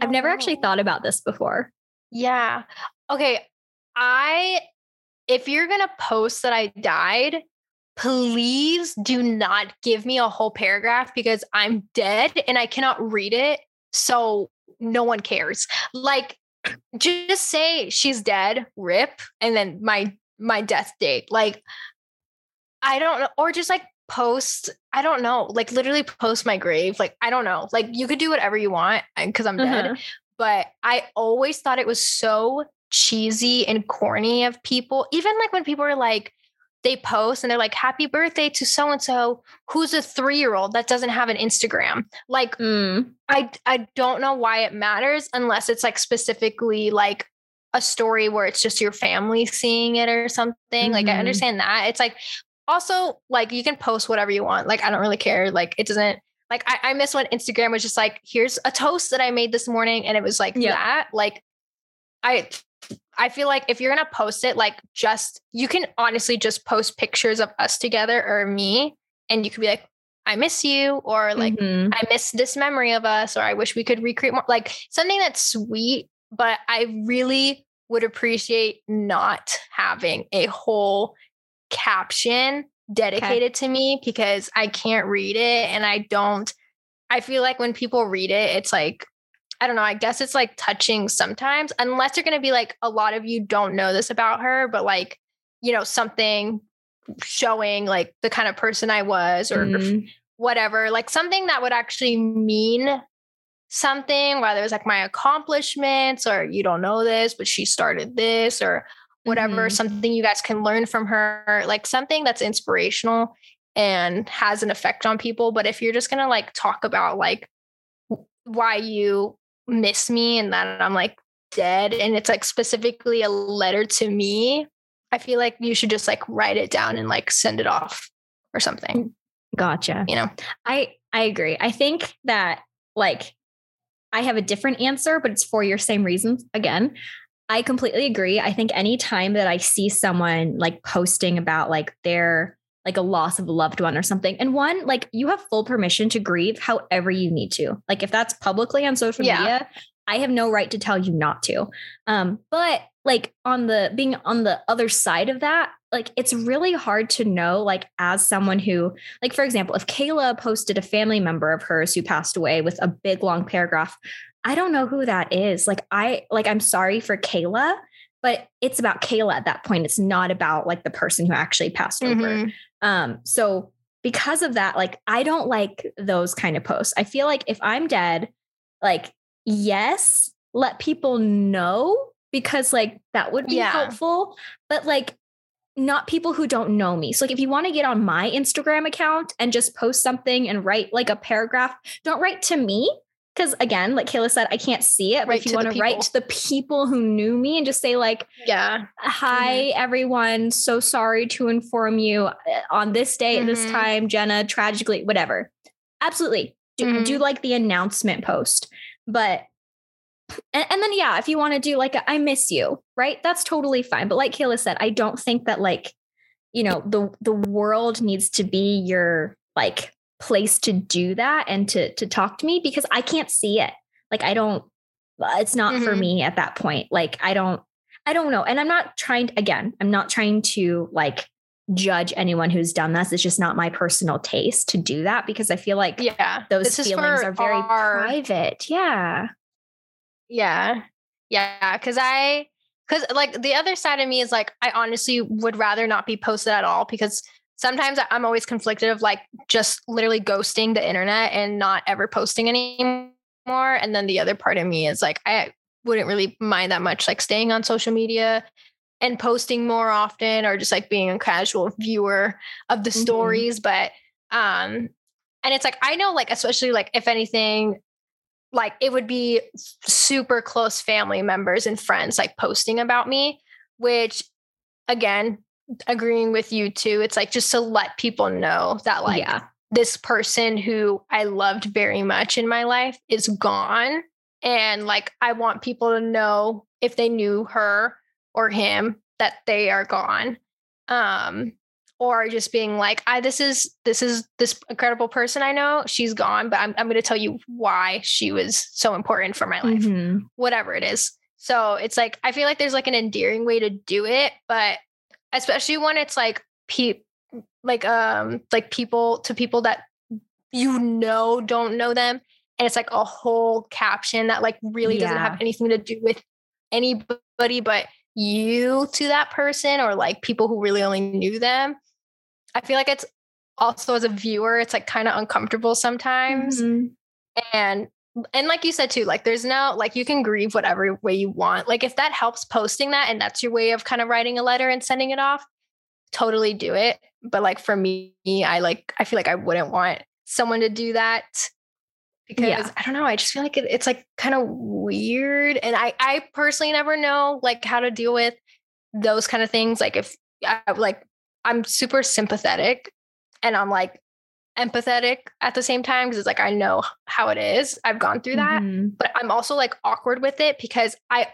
I've never don't actually thought about this before. Yeah. Okay. I, if you're going to post that I died, please do not give me a whole paragraph because I'm dead and I cannot read it. So no one cares. Like, just say she's dead, rip, and then my my death date. Like, I don't know, or just like post. I don't know, like literally post my grave. Like, I don't know. Like, you could do whatever you want because I'm dead Uh-huh. but I always thought it was so cheesy and corny of people. Even like when people are like, they post and they're like, happy birthday to so and so, who's a three year old that doesn't have an Instagram. Like, Mm, I, I don't know why it matters unless it's like specifically like a story where it's just your family seeing it or something. Like, I Mhm. understand that. It's like, also, like, you can post whatever you want. Like, I don't really care. Like, it doesn't, like, I, I miss when Instagram was just like, here's a toast that I made this morning. And it was like Yeah. that. Like, I, I feel like if you're going to post it, like, just, you can honestly just post pictures of us together or me. And you could be like, I miss you. Or like, mhm. I miss this memory of us, or I wish we could recreate more. Like something that's sweet, but I really would appreciate not having a whole caption dedicated to me because I can't read it and I don't. I feel like when people read it, it's like, I don't know, I guess it's like touching sometimes, unless you're going to be like, a lot of you don't know this about her, but like, you know, something showing like the kind of person I was or Mm, whatever, like something that would actually mean something, whether it's like my accomplishments or you don't know this, but she started this or whatever, Mhm. something you guys can learn from her, like something that's inspirational and has an effect on people. But if you're just gonna like talk about like why you miss me and that I'm like dead and it's like specifically a letter to me, I feel like you should just like write it down and like send it off or something, mm, Gotcha. you know? I I agree. I think that like I have a different answer, but it's for your same reasons again. I completely agree. I think any time that I see someone like posting about like their like a loss of a loved one or something, and one, like you have full permission to grieve however you need to. Like if that's publicly on social Yeah. media, I have no right to tell you not to. Um, but like on the being on the other side of that, like it's really hard to know, like as someone who, like for example, if Kayla posted a family member of hers who passed away with a big long paragraph, I don't know who that is. Like I like I'm sorry for Kayla, but it's about Kayla at that point. It's not about like the person who actually passed over. Um, so because of that, like I don't like those kind of posts. I feel like if I'm dead, like yes, let people know because like that would be Yeah. helpful, but like not people who don't know me. So like if you want to get on my Instagram account and just post something and write like a paragraph, don't write to me. Cause again, like Kayla said, I can't see it. But if you want to write to the people who knew me and just say like, Yeah. Hi, everyone. So sorry to inform you uh, on this day at this time, Jenna tragically, whatever. Absolutely. Do, Mhm. do like the announcement post. But, and, and then, yeah, if you want to do like, a, I miss you, right? That's totally fine. But like Kayla said, I don't think that like, you know, the, the world needs to be your like place to do that and to, to talk to me because I can't see it. Like, I don't, uh, it's not for Mhm. me at that point. Like, I don't, I don't know. And I'm not trying again, I'm not trying to like judge anyone who's done this. It's just not my personal taste to do that because I feel like Yeah. those feelings are very our- private. Yeah. Yeah. Yeah. Cause I, cause like the other side of me is like, I honestly would rather not be posted at all because sometimes I'm always conflicted of like just literally ghosting the internet and not ever posting anymore. And then the other part of me is like, I wouldn't really mind that much like staying on social media and posting more often or just like being a casual viewer of the Mhm. stories. But, um, and it's like, I know, like, especially like if anything, like it would be super close family members and friends like posting about me, which again, agreeing with you too, it's like just to let people know that like yeah. this person who I loved very much in my life is gone. And like I want people to know if they knew her or him that they are gone. Um or just being like, I this is this is this incredible person I know. She's gone, but I'm I'm gonna tell you why she was so important for my life Mhm. whatever it is. So it's like I feel like there's like an endearing way to do it, but especially when it's like pe- like um like people to people that you know don't know them and it's like a whole caption that like really doesn't have anything to do with anybody but you to that person or like people who really only knew them. I feel like it's also as a viewer it's like kind of uncomfortable sometimes Mhm. and and like you said too like there's no like you can grieve whatever way you want. Like if that helps posting that and that's your way of kind of writing a letter and sending it off totally do it. But like for me i like i feel like i wouldn't want someone to do that because Yeah. i don't know i just feel like it, it's like kind of weird. And i i personally never know like how to deal with those kind of things. Like if I, like i'm super sympathetic and i'm like empathetic at the same time because it's like I know how it is. I've gone through that, Mhm. but I'm also like awkward with it because I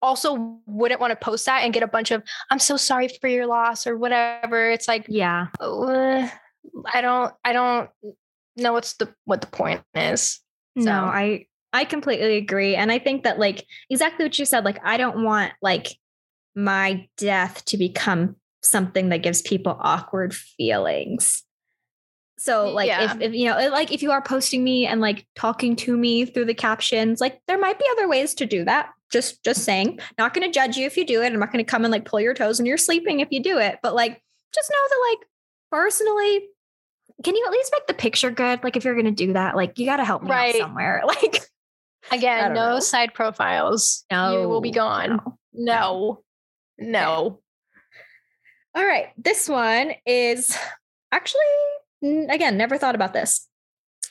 also wouldn't want to post that and get a bunch of I'm so sorry for your loss or whatever. It's like Yeah. uh, I don't I don't know what's the what the point is. No, I I completely agree. And I think that like exactly what you said, like I don't want like my death to become something that gives people awkward feelings. So like Yeah. if, if you know like if you are posting me and like talking to me through the captions, like there might be other ways to do that. Just just saying. Not gonna judge you if you do it. I'm not gonna come and like pull your toes when you're sleeping if you do it. But like just know that like personally, can you at least make the picture good? Like if you're gonna do that, like you gotta help me Right. out somewhere. Like Again, no know. side profiles. No. you will be gone. no. No. No. All right. This one is actually, again, never thought about this.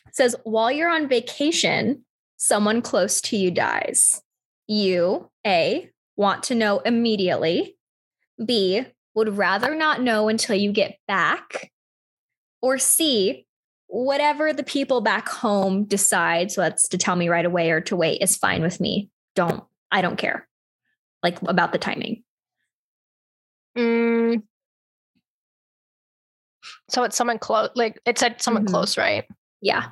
It says, while you're on vacation, someone close to you dies. You, A, want to know immediately. B, would rather not know until you get back. Or C, whatever the people back home decide, so that's to tell me right away or to wait, is fine with me. Don't, I don't care. like about the timing. Mm. So it's someone close. Like it said, someone Mhm. close, right? Yeah.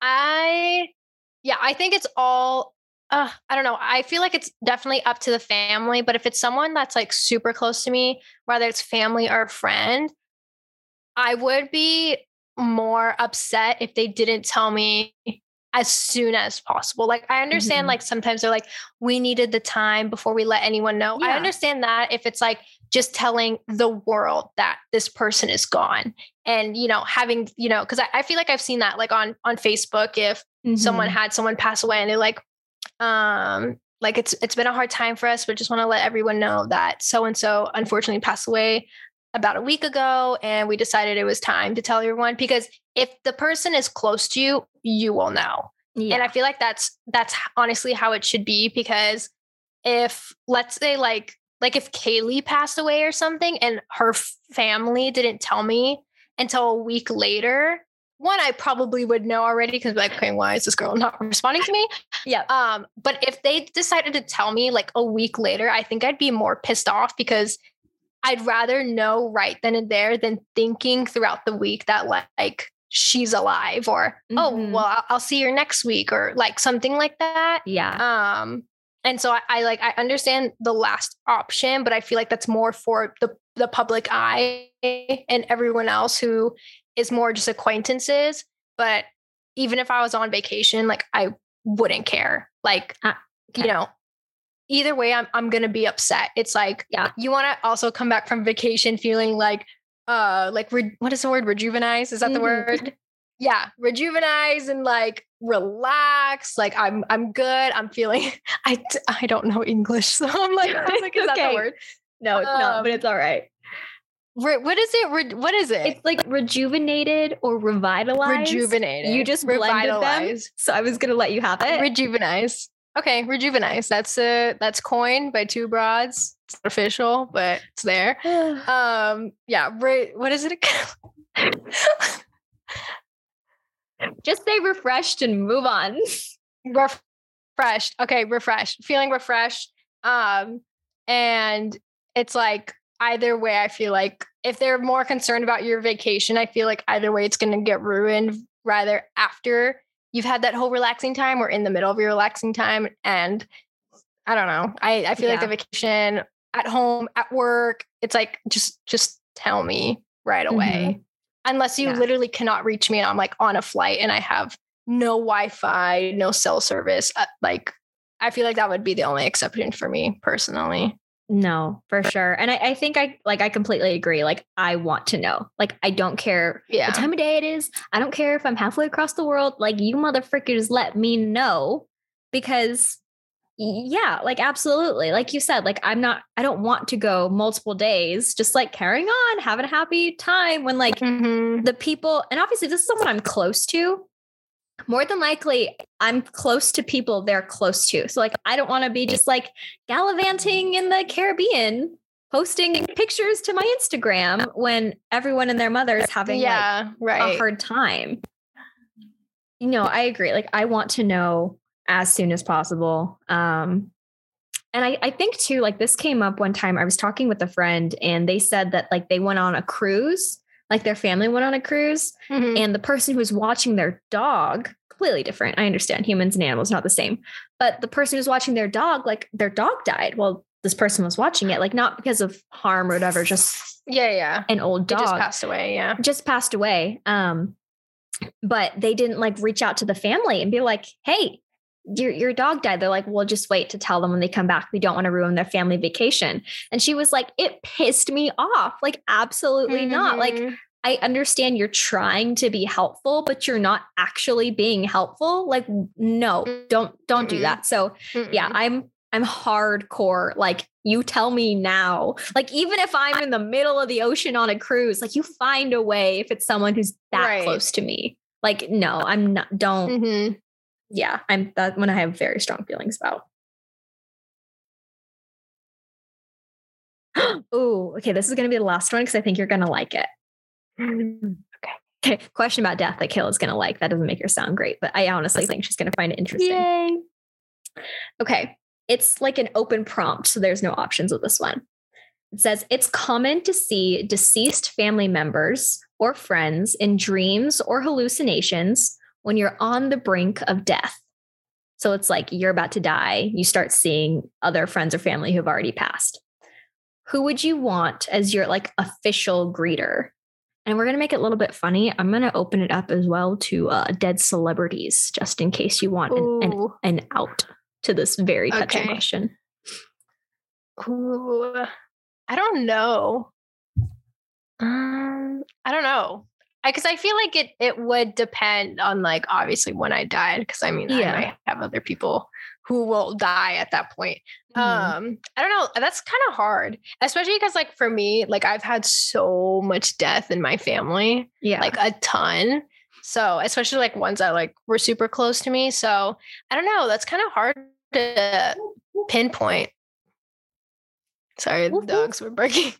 I, yeah, I think it's all. Uh, I don't know. I feel like it's definitely up to the family, but if it's someone that's like super close to me, whether it's family or a friend, I would be more upset if they didn't tell me as soon as possible. Like I understand Mhm. like sometimes they're like we needed the time before we let anyone know. I understand that if it's like just telling the world that this person is gone and you know having you know because I, I feel like I've seen that like on on Facebook if someone Mhm. had someone pass away and they're like um like it's it's been a hard time for us but just want to let everyone know that so and so unfortunately passed away about a week ago and we decided it was time to tell everyone because if the person is close to you you will know yeah. and i feel like that's that's honestly how it should be because if let's say like like if kayla passed away or something and her family didn't tell me until a week later one i probably would know already because like okay why is this girl not responding to me yeah. um but if they decided to tell me like a week later i think i'd be more pissed off because i'd rather know right then and there than thinking throughout the week that like she's alive or oh Mhm. well I'll, I'll see her next week or like something like that Yeah. um and so I, I like i understand the last option but i feel like that's more for the the public eye and everyone else who is more just acquaintances. But even if i was on vacation like i wouldn't care. Like Ah, you know either way i'm, I'm gonna be upset. It's like Yeah. you want to also come back from vacation feeling like uh like re- what is the word? Rejuvenize is that the Mhm. word yeah rejuvenize and like relax like i'm i'm good i'm feeling i i don't know english so i'm like, I was like is that Okay. the word no, it's not, um, but it's all right. Re- what is it Re- what is it It's like rejuvenated or revitalized. rejuvenated You just blended them. So I was gonna let you have it. Rejuvenize. Okay, rejuvenize. That's a that's coined by Two Broads. It's not official, but it's there. Um, yeah. Re- what is it? Just say refreshed and move on. refreshed. Okay, refreshed. Feeling refreshed. Um, and it's like either way, I feel like if they're more concerned about your vacation, I feel like either way it's gonna get ruined rather after you've had that whole relaxing time or in the middle of your relaxing time. And I don't know. I, I feel like the vacation at home, at work, it's like just just tell me right away. Unless you Yeah. literally cannot reach me and I'm like on a flight and I have no Wi-Fi, no cell service. Uh, like I feel like that would be the only exception for me personally. No, for sure. And I, I think I like I completely agree. Like I want to know. Like I don't care Yeah. what time of day it is. I don't care if I'm halfway across the world. Like you motherfuckers let me know because yeah, like absolutely. Like you said, like I'm not I don't want to go multiple days, just like carrying on, having a happy time when like Mhm. the people, and obviously this is someone I'm close to. More than likely, I'm close to people they're close to. So, like, I don't want to be just like gallivanting in the Caribbean, posting pictures to my Instagram when everyone and their mother is having yeah, like right. a hard time. No, I agree. Like, I want to know as soon as possible. Um, and I, I think too, like this came up one time. I was talking with a friend and they said that like they went on a cruise, like their family went on a cruise, Mhm. and the person who was watching their dog, completely different. I understand humans and animals not the same, but the person who's watching their dog, like their dog died. Well, this person was watching it, like not because of harm or whatever, just yeah, yeah. an old It dog just passed away. Yeah. just passed away. Um, but they didn't like reach out to the family and be like, "Hey, your your dog died." They're like, "We'll just wait to tell them when they come back. We don't want to ruin their family vacation." And she was like, "It pissed me off. Like, absolutely not. Like, Mhm. I understand you're trying to be helpful, but you're not actually being helpful. Like, no, don't don't do Mm-mm. that." So yeah Mm-mm. i'm i'm hardcore like you tell me now like even if i'm in the middle of the ocean on a cruise like you find a way if it's someone who's that Right. close to me like no i'm not don't Mhm. Yeah i'm that one i have very strong feelings about oh okay this is going to be the last one because i think you're going to like it okay mm-hmm. Okay. question about death that kayla's going to like that doesn't make her sound great but i honestly think she's going to find it interesting Yay. Okay. It's like an open prompt, so there's no options with this one. It says it's common to see deceased family members or friends in dreams or hallucinations when you're on the brink of death. So it's like you're about to die, you start seeing other friends or family who've already passed. Who would you want as your like official greeter? And we're going to make it a little bit funny. I'm going to open it up as well to uh, dead celebrities, just in case you want an, an, an out to this very touching Okay. question. Ooh, I don't know. Um, I don't know. Because I, feel like it it would depend on like obviously when I died. Because I mean, Yeah. I might have other people who will die at that point. Mhm. Um, I don't know. That's kind of hard, especially because like for me, like I've had so much death in my family, yeah. like a ton. So especially like ones that like were super close to me. So I don't know. That's kind of hard to pinpoint. Sorry, the woof. dogs were barking.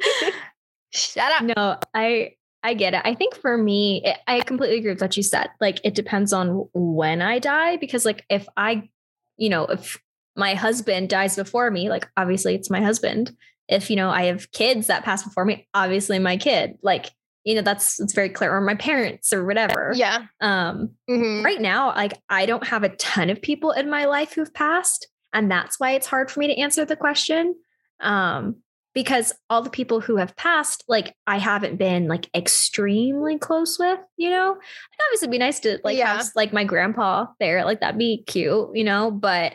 Shut up. No, I I get it. I think for me, it, I completely agree with what you said. Like it depends on when I die because like if I, you know, if my husband dies before me, like obviously it's my husband. If you know I have kids that pass before me, obviously my kid. Like you know that's it's very clear or my parents or whatever. Yeah. Um Mhm. right now like I don't have a ton of people in my life who've passed and that's why it's hard for me to answer the question. Um because all the people who have passed like I haven't been like extremely close with, you know. Like obviously it'd be nice to like Yeah. have like my grandpa there, like that'd be cute, you know, but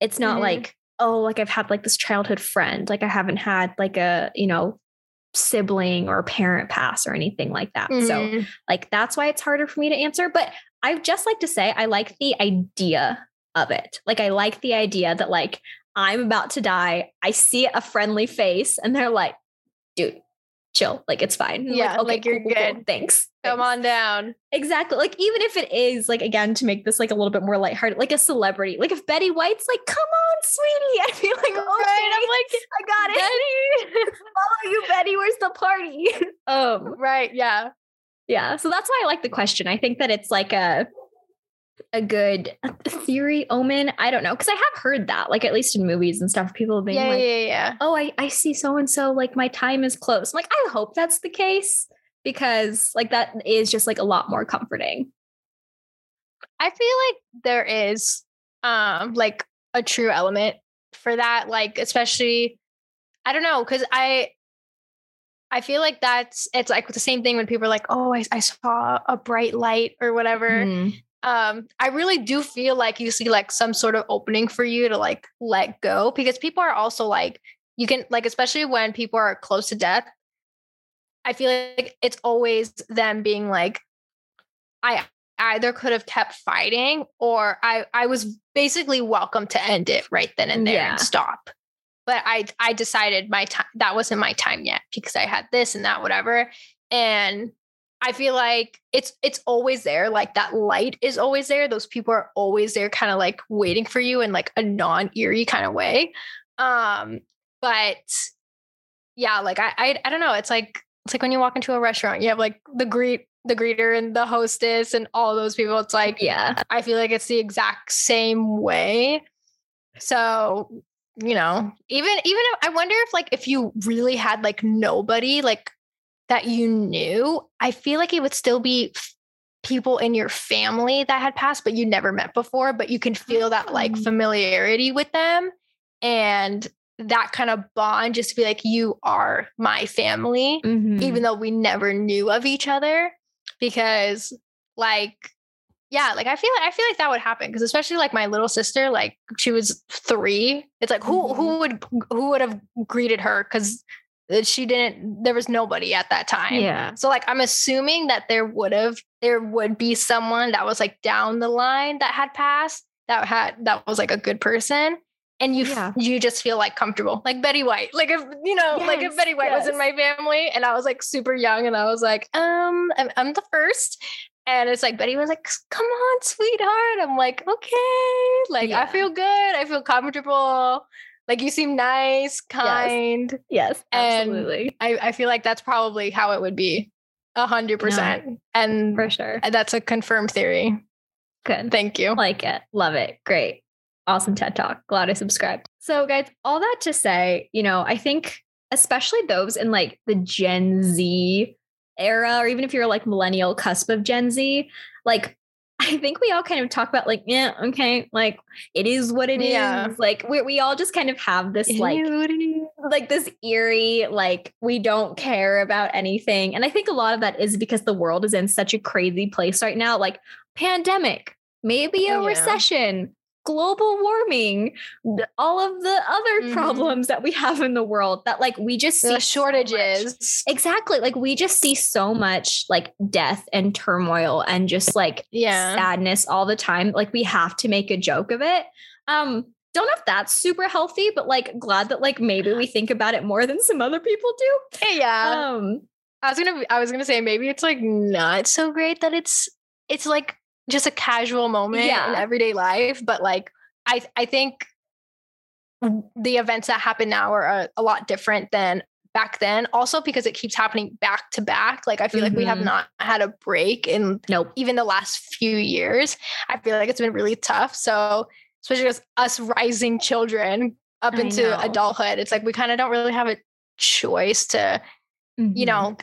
it's not Mhm. like oh like I've had like this childhood friend, like I haven't had like a, you know, sibling or parent pass or anything like that. So Mhm. like that's why it's harder for me to answer. But I just like to say I like the idea of it. Like I like the idea that like I'm about to die. I see a friendly face and they're like, dude, chill. Like it's fine. I'm Yeah, like, you're good. Thanks. Come Thanks." on down. Exactly. Like even if it is like again to make this like a little bit more lighthearted, like a celebrity. Like if Betty White's like, come on, sweetie. I'd be like, oh Right, I'm like, I got it. Follow you, Betty. Where's the party? um, right. Yeah. yeah so that's why i like the question i think that it's like a a good theory omen i don't know because i have heard that like at least in movies and stuff people being Yeah, like yeah, yeah. oh i i see so and so like my time is close I'm like i hope that's the case because like that is just like a lot more comforting I feel like there is um like a true element for that like especially I don't know cuz I I feel like that's it's like the same thing when people are like oh I, I saw a bright light or whatever Mhm. Um I really do feel like you see like some sort of opening for you to like let go because people are also like you can like especially when people are close to death I feel like it's always them being like I either could have kept fighting or I I was basically welcome to end it right then and there Yeah. and stop. But I I decided my time that wasn't my time yet because I had this and that whatever and I feel like it's it's always there like that light is always there those people are always there kind of like waiting for you in like a non-eerie kind of way. Um but yeah like I, I I don't know it's like it's like when you walk into a restaurant you have like the greet the greeter and the hostess and all those people it's like yeah I feel like it's the exact same way. So, you know, even even if I wonder if like if you really had like nobody like that you knew, I feel like it would still be people in your family that had passed but you never met before, but you can feel that like Oh. familiarity with them and that kind of bond just to be like you are my family Mhm. even though we never knew of each other because like yeah like i feel like i feel like that would happen because especially like my little sister like she was three it's like who who would who would have greeted her because she didn't there was nobody at that time. Yeah. So like i'm assuming that there would have there would be someone that was like down the line that had passed that had that was like a good person and you Yeah. you just feel like comfortable. Like betty white like if you know like if betty white was in my family and i was like super young and i was like um i'm, I'm the first and it's like betty was like come on sweetheart i'm like okay like i feel good i feel comfortable like you seem nice kind yes And- absolutely I, I feel like that's probably how it would be. A hundred percent. And for sure uh, that's a confirmed theory. good Thank you. like it love it great awesome TED Talk. Glad I subscribed. So, guys, all that to say, you know, I think especially those in like the Gen Z era, or even if you're like millennial cusp of Gen Z, like I think we all kind of talk about like, yeah, okay, like it is what it is. Yeah. Like we we all just kind of have this like like this eerie like we don't care about anything. And I think a lot of that is because the world is in such a crazy place right now, like pandemic, maybe a Yeah. recession, global warming, all of the other Mhm. problems that we have in the world that like we just see the so shortages. Exactly. Like we just see so much like death and turmoil and just like Yeah. sadness all the time. Like we have to make a joke of it. Um, don't know if that's super healthy, but like glad that like maybe we think about it more than some other people do. Yeah. Um, I was gonna I was gonna say maybe it's like not so great that it's it's like just a casual moment in everyday life, but like I I think the events that happen now are a, a lot different than back then. Also because it keeps happening back to back. Like I feel like we have Mhm. not had a break in nope. even the last few years. I feel like it's been really tough. So especially as us rising children up I into know. adulthood, it's like we kind of don't really have a choice to you Mhm. know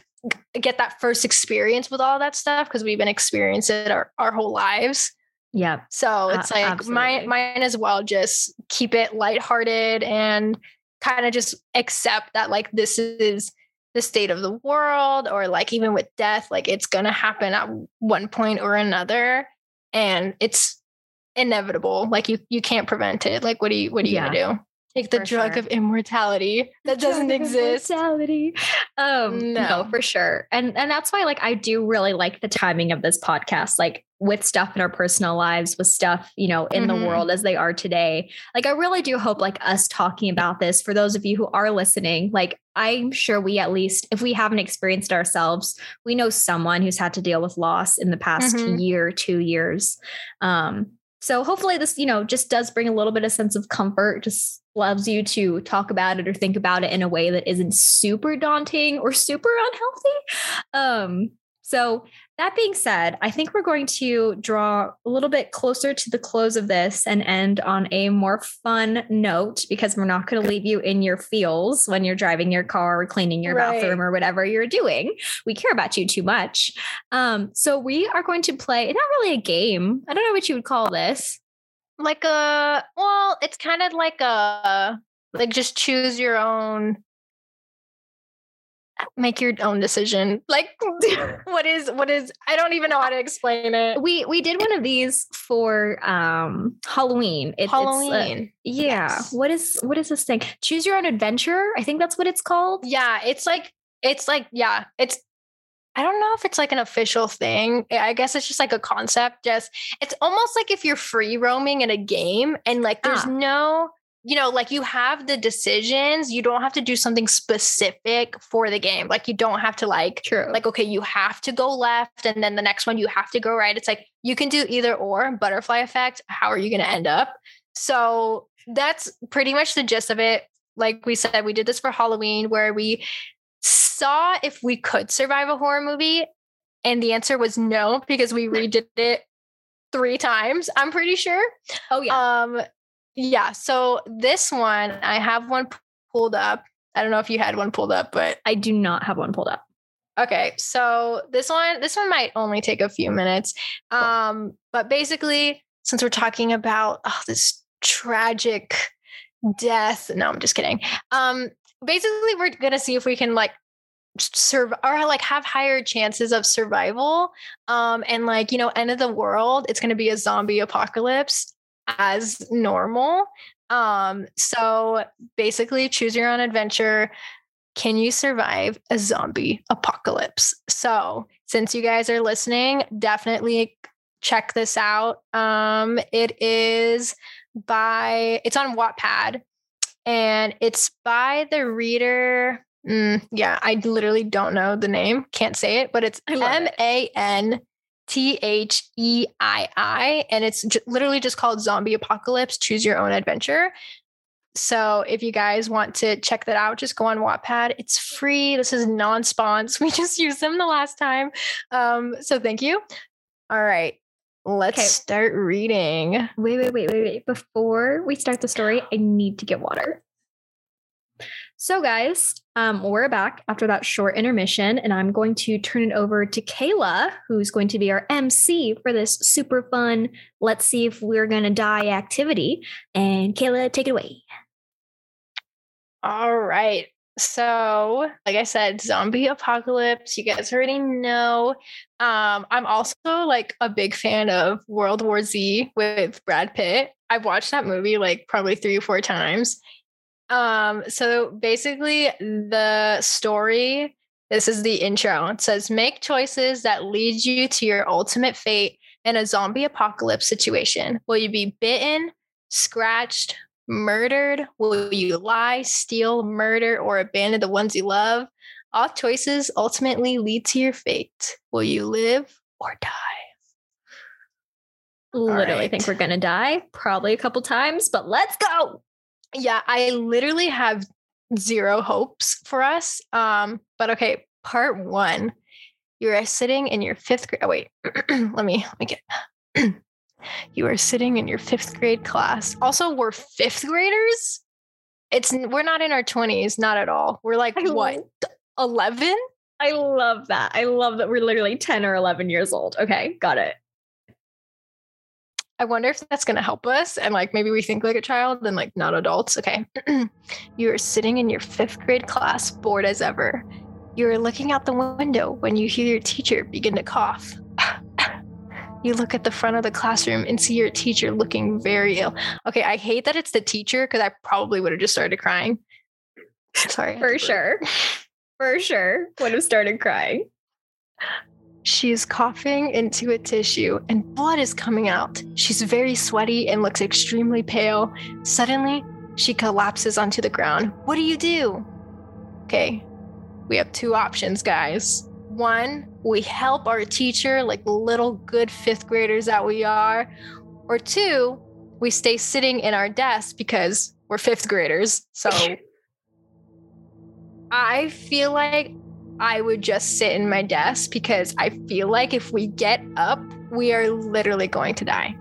get that first experience with all that stuff because we've been experiencing it our, our whole lives. Yeah. so A- it's like absolutely. mine mine as well just keep it lighthearted and kind of just accept that like this is the state of the world or like even with death like it's gonna happen at one point or another and it's inevitable. Like you you can't prevent it. Like what are you what are you gonna do take the drug sure. of immortality that doesn't exist immortality. Um, no. No. for sure. And and that's why like I do really like the timing of this podcast, like with stuff in our personal lives, with stuff, you know, in Mhm. the world as they are today. Like I really do hope like us talking about this for those of you who are listening, like I'm sure we at least if we haven't experienced it ourselves, we know someone who's had to deal with loss in the past Mhm. year, 2 years. Um so hopefully this, you know, just does bring a little bit of sense of comfort, just loves you to talk about it or think about it in a way that isn't super daunting or super unhealthy. Um, so that being said, I think we're going to draw a little bit closer to the close of this and end on a more fun note because we're not going to leave you in your feels when you're driving your car or cleaning your Right. bathroom or whatever you're doing. We care about you too much. Um, so we are going to play not really a game. I don't know what you would call this. Like a well it's kind of like a like just choose your own make your own decision like what is what is i don't even know how to explain it We we did one of these for um Halloween. It- it's, uh, halloween yeah. Yes. What is what is this thing? Choose your own adventure. I think that's what it's called. yeah it's like it's like yeah it's i don't know if it's like an official thing. I guess it's just like a concept. Just it's almost like if you're free roaming in a game and like there's Ah. no you know like you have the decisions you don't have to do something specific for the game. Like you don't have to like True. like okay you have to go left and then the next one you have to go right. It's like you can do either or butterfly effect how are you going to end up? So that's pretty much the gist of it. Like we said we did this for halloween where we saw if we could survive a horror movie and the answer was no because we redid it three times i'm pretty sure oh yeah. um yeah so this one i have one pulled up i don't know if you had one pulled up but I do not have one pulled up. Okay, so this one this one might only take a few minutes. Um but basically since we're talking about oh, this tragic death, no, I'm just kidding. Um basically we're going to see if we can like serve or like have higher chances of survival um and like you know end of the world it's going to be a zombie apocalypse as normal um so basically choose your own adventure can you survive a zombie apocalypse? So, since you guys are listening, definitely check this out. Um, it is by it's on Wattpad, and it's by the reader. Mm, yeah, I literally don't know the name, can't say it, but it's M. A N T H E I I, and it's j- literally just called Zombie Apocalypse. Choose your own adventure. So if you guys want to check that out, just go on Wattpad. It's free. This is non-spons. We just used them the last time. Um, so thank you. All right. Let's Okay. start reading. Wait, wait, wait, wait, wait. Before we start the story, I need to get water. So, guys, um, we're back after that short intermission, and I'm going to turn it over to Kayla, who's going to be our MC for this super fun Let's See If We're Gonna Die activity. And Kayla, take it away. All right. So, like I said, zombie apocalypse. You guys already know. Um, I'm also like a big fan of World War Z with Brad Pitt. I've watched that movie like probably three or four times. Um, so basically, the story this is the intro. It says, Make choices that lead you to your ultimate fate in a zombie apocalypse situation. Will you be bitten, scratched, murdered? Will you lie, steal, murder, or abandon the ones you love? All choices ultimately lead to your fate. Will you live or die? Literally right. think we're gonna die, probably a couple times, but let's go. Yeah, I literally have zero hopes for us. Um, but okay, part one. You are sitting in your fifth grade. Oh, wait, let me let me get. you are sitting in your fifth grade class. Also, we're fifth graders. It's we're not in our twenties, not at all. We're like I what eleven? I love that. I love that we're literally 10 or 11 years old. Okay, got it. I wonder if that's going to help us. And like maybe we think like a child and like not adults. Okay. you are sitting in your fifth grade class, bored as ever. You're looking out the window when you hear your teacher begin to cough. you look at the front of the classroom and see your teacher looking very ill. Okay. I hate that it's the teacher because I probably would have just started crying. Sorry. I had to For sure. For sure. Would have started crying. She is coughing into a tissue and blood is coming out. She's very sweaty and looks extremely pale. Suddenly, she collapses onto the ground. What do you do? Okay, we have two options, guys. One, we help our teacher like little good fifth graders that we are. Or two, we stay sitting in our desk because we're fifth graders. So I feel like I would just sit in my desk because I feel like if we get up, we are literally going to die.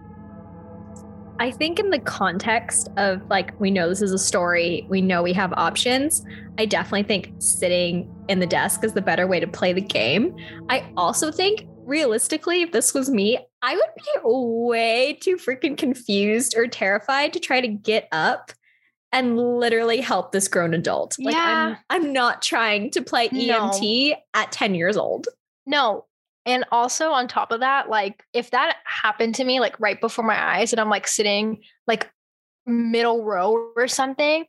I think in the context of like we know this is a story, we know we have options. I definitely think sitting in the desk is the better way to play the game. I also think realistically, if this was me, I would be way too freaking confused or terrified to try to get up and literally help this grown adult. Like Yeah. I'm I'm not trying to play No. EMT at 10 years old. No. And also on top of that, like if that happened to me like right before my eyes and I'm like sitting like middle row or something,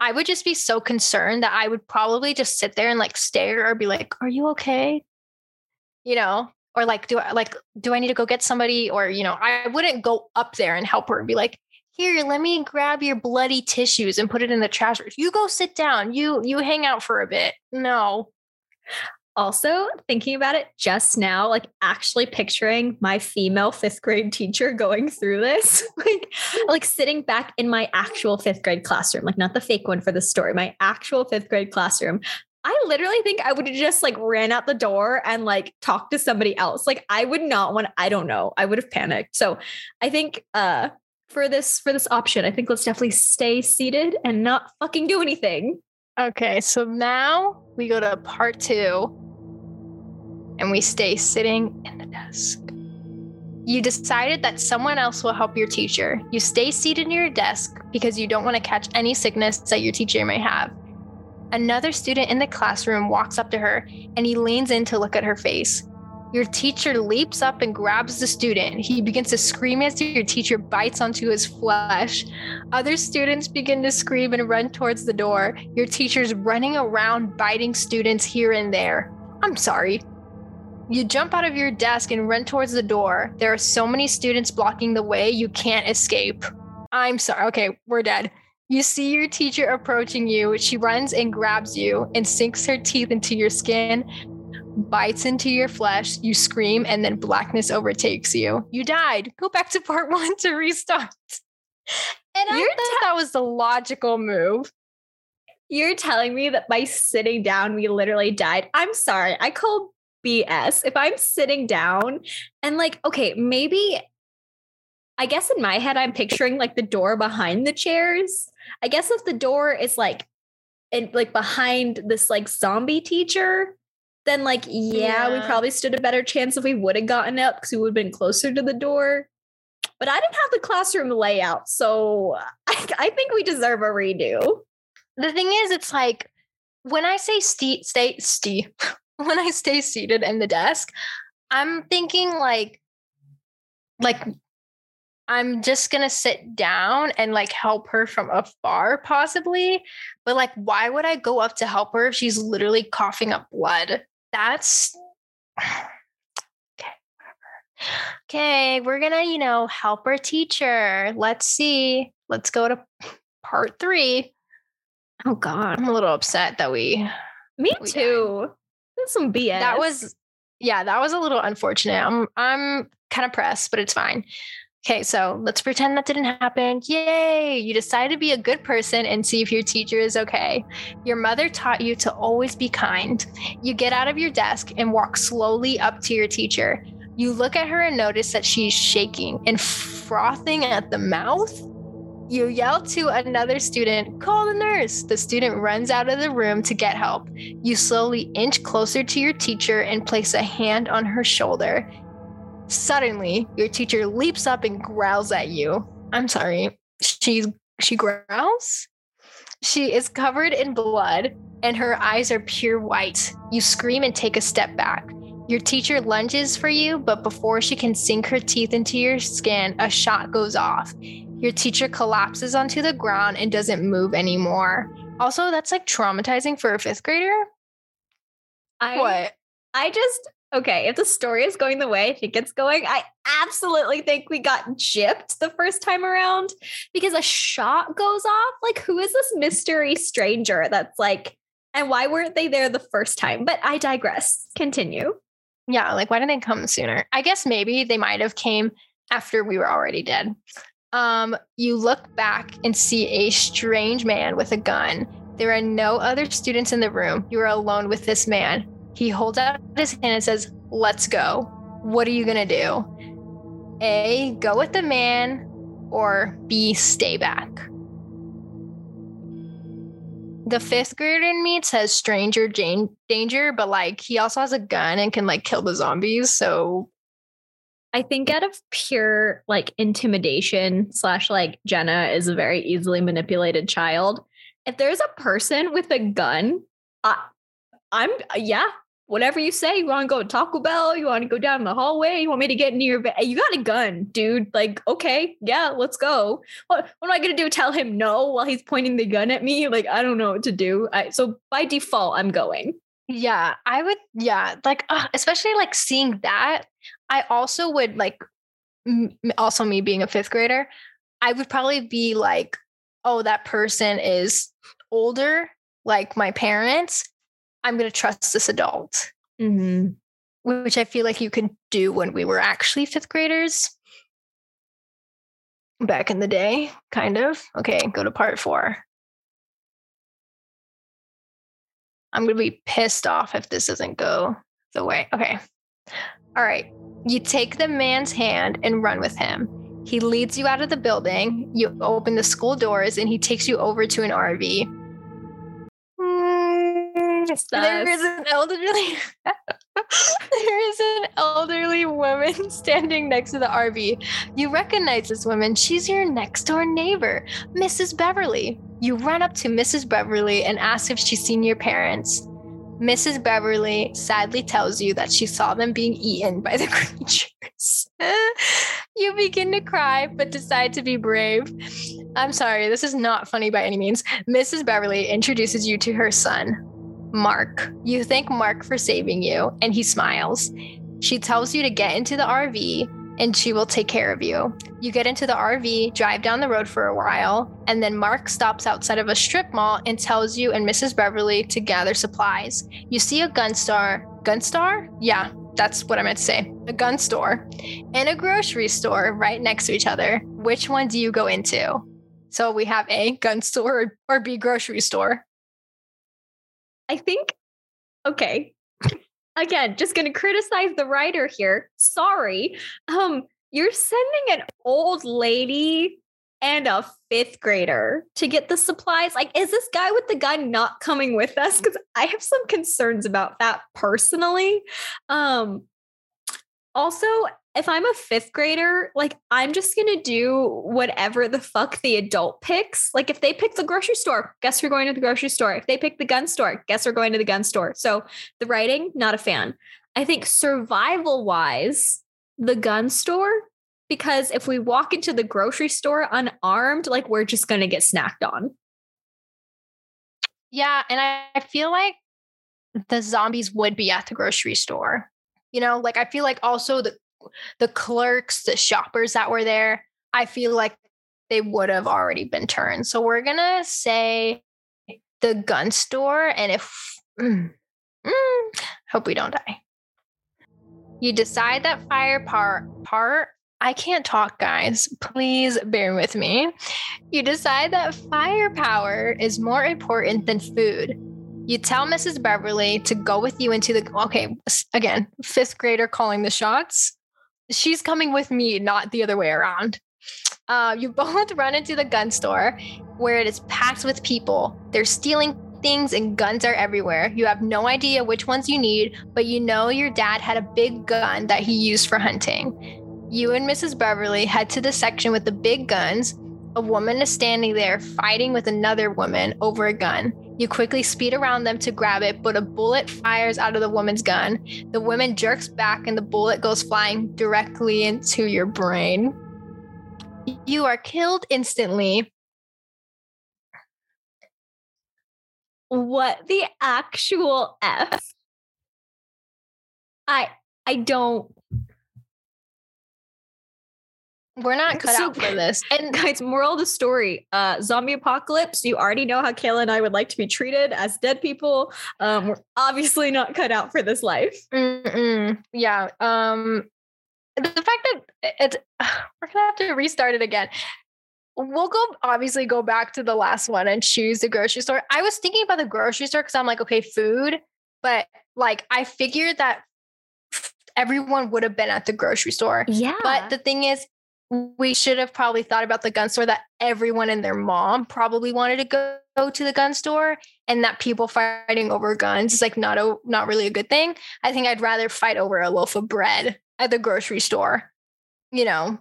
I would just be so concerned that I would probably just sit there and like stare or be like, "Are you okay?" You know, or like do I like do I need to go get somebody or you know, I wouldn't go up there and help her and be like, "Here, let me grab your bloody tissues and put it in the trash. You go sit down. You you hang out for a bit." No. Also, thinking about it just now, like actually picturing my female fifth grade teacher going through this, like, like sitting back in my actual fifth grade classroom, like not the fake one for the story, my actual fifth grade classroom. I literally think I would have just like ran out the door and like talked to somebody else. Like I would not want, I don't know, I would have panicked. So I think uh for this for this option, I think let's definitely stay seated and not fucking do anything. Okay, so now we go to part two and we stay sitting in the desk. You decided that someone else will help your teacher. You stay seated near your desk because you don't want to catch any sickness that your teacher may have. Another student in the classroom walks up to her and he leans in to look at her face. Your teacher leaps up and grabs the student. He begins to scream as your teacher bites onto his flesh. Other students begin to scream and run towards the door. Your teacher's running around biting students here and there. I'm sorry. You jump out of your desk and run towards the door. There are so many students blocking the way, you can't escape. I'm sorry. Okay, we're dead. You see your teacher approaching you. She runs and grabs you and sinks her teeth into your skin, bites into your flesh. You scream, and then blackness overtakes you. You died. Go back to part one to restart. And I You're thought that was the logical move. You're telling me that by sitting down, we literally died. I'm sorry. I call BS. If I'm sitting down and like, okay, maybe I guess in my head, I'm picturing like the door behind the chairs. I guess if the door is like, in like behind this like zombie teacher, then like yeah, we probably stood a better chance if we would have gotten up because we would have been closer to the door. But I didn't have the classroom layout, so uh, I, I think we deserve a redo. The thing is, it's like when I say stay, stay, stay, when I stay seated in the desk, I'm thinking like, like I'm just gonna sit down and like help her from afar, possibly. But like, why would I go up to help her if she's literally coughing up blood? That's okay. Okay, we're gonna, you know, help our teacher. Let's see. Let's go to part three. Oh God, I'm a little upset that we me We too. That's some BS. that was yeah, that was a little unfortunate. I'm I'm kind of pressed, but it's fine. Okay, so let's pretend that didn't happen. Yay! You decide to be a good person and see if your teacher is okay. Your mother taught you to always be kind. You get out of your desk and walk slowly up to your teacher. You look at her and notice that she's shaking and frothing at the mouth. You yell to another student, call the nurse. The student runs out of the room to get help. You slowly inch closer to your teacher and place a hand on her shoulder. Suddenly, your teacher leaps up and growls at you. I'm sorry. She's she growls? She is covered in blood and her eyes are pure white. You scream and take a step back. Your teacher lunges for you, but before she can sink her teeth into your skin, a shot goes off. Your teacher collapses onto the ground and doesn't move anymore. Also, that's like traumatizing for a fifth grader. I, what? I just okay. If the story is going the way I think it's going, I absolutely think we got gypped the first time around because a shot goes off. Like, who is this mystery stranger that's like, and why weren't they there the first time? But I digress. Continue. Yeah, like why didn't they come sooner? I guess maybe they might have came after we were already dead. Um, you look back and see a strange man with a gun. There are no other students in the room. You are alone with this man. He holds out his hand and says, "Let's go." What are you gonna do? A, go with the man, or B, stay back. The fifth grader in me says stranger danger, but like he also has a gun and can like kill the zombies. So I think out of pure like intimidation slash like Jenna is a very easily manipulated child. If there's a person with a gun, I, I'm yeah. Whatever you say, you want to go to Taco Bell, you want to go down the hallway, you want me to get near your bed. You got a gun, dude. Like, okay, yeah, let's go. What, what am I gonna do? Tell him no while he's pointing the gun at me? Like, I don't know what to do. I, so by default, I'm going. yeah, I would yeah, like uh, especially like seeing that. I also would like m- also me being a fifth grader, I would probably be like, oh, that person is older, like my parents. I'm gonna trust this adult. Mm-hmm. which I feel like you could do when we were actually fifth graders back in the day, kind of. Okay, go to part four. I'm going to be pissed off if this doesn't go the way. Okay. All right. You take the man's hand and run with him. He leads you out of the building. You open the school doors and he takes you over to an RV. There is an elderly there is an elderly woman standing next to the RV. You recognize this woman. She's your next door neighbor, Mrs. Beverly. You run up to Mrs. Beverly and ask if she's seen your parents. Mrs. Beverly sadly tells you that she saw them being eaten by the creatures. you begin to cry, but decide to be brave. I'm sorry, this is not funny by any means. Mrs. Beverly introduces you to her son, Mark. You thank Mark for saving you, and he smiles. She tells you to get into the RV and she will take care of you. You get into the RV, drive down the road for a while, and then Mark stops outside of a strip mall and tells you and Mrs. Beverly to gather supplies. You see a gun store. Gun store? Yeah, that's what I meant to say. A gun store and a grocery store right next to each other. Which one do you go into? So we have A, gun store, or B, grocery store. I think, okay. Again, just going to criticize the writer here. Sorry. Um, You're sending an old lady and a fifth grader to get the supplies. Like, is this guy with the gun not coming with us? Because I have some concerns about that personally. Um, also, if I'm a fifth grader, like I'm just gonna do whatever the fuck the adult picks. Like if they pick the grocery store, guess we're going to the grocery store. If they pick the gun store, guess we're going to the gun store. So the writing, not a fan. I think survival wise, the gun store, because if we walk into the grocery store unarmed, like we're just gonna get snacked on. Yeah, and I, I feel like the zombies would be at the grocery store. You know, like I feel like also the the clerks, the shoppers that were there, I feel like they would have already been turned. So we're gonna say the gun store, and if mm, mm, hope we don't die. You decide that fire part part. I can't talk, guys. Please bear with me. You decide that firepower is more important than food. You tell Mrs. Beverly to go with you into the okay, again, fifth grader calling the shots. She's coming with me, not the other way around. Uh, you both run into the gun store where it is packed with people. They're stealing things and guns are everywhere. You have no idea which ones you need, but you know your dad had a big gun that he used for hunting. You and Mrs. Beverly head to the section with the big guns. A woman is standing there fighting with another woman over a gun. You quickly speed around them to grab it, but a bullet fires out of the woman's gun. The woman jerks back and the bullet goes flying directly into your brain. You are killed instantly. What the actual F? I I don't we're not cut so, out for this. And guys, moral of the story: uh, zombie apocalypse. You already know how Kayla and I would like to be treated as dead people. Um, we're obviously not cut out for this life. Mm-mm. Yeah. Um, the fact that it's we're gonna have to restart it again. We'll go obviously go back to the last one and choose the grocery store. I was thinking about the grocery store because I'm like, okay, food, but like I figured that everyone would have been at the grocery store. Yeah. But the thing is, we should have probably thought about the gun store that everyone and their mom probably wanted to go, go to the gun store and that people fighting over guns is like not a not really a good thing. I think I'd rather fight over a loaf of bread at the grocery store, you know.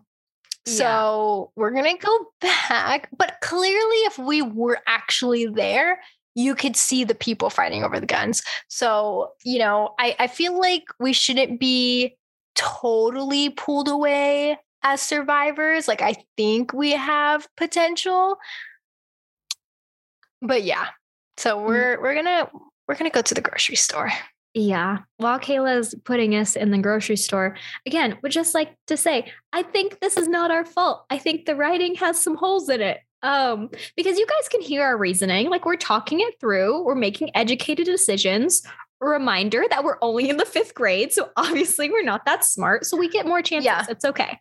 So yeah. we're gonna go back. But clearly, if we were actually there, you could see the people fighting over the guns. So, you know, I, I feel like we shouldn't be totally pulled away as survivors. Like I think we have potential. But yeah. So mm. we're we're gonna we're gonna go to the grocery store. Yeah. While Kayla's putting us in the grocery store, again, would just like to say, I think this is not our fault. I think the writing has some holes in it. Um, because you guys can hear our reasoning. Like we're talking it through, we're making educated decisions. A reminder that we're only in the fifth grade. So obviously we're not that smart. So we get more chances. Yeah. It's okay.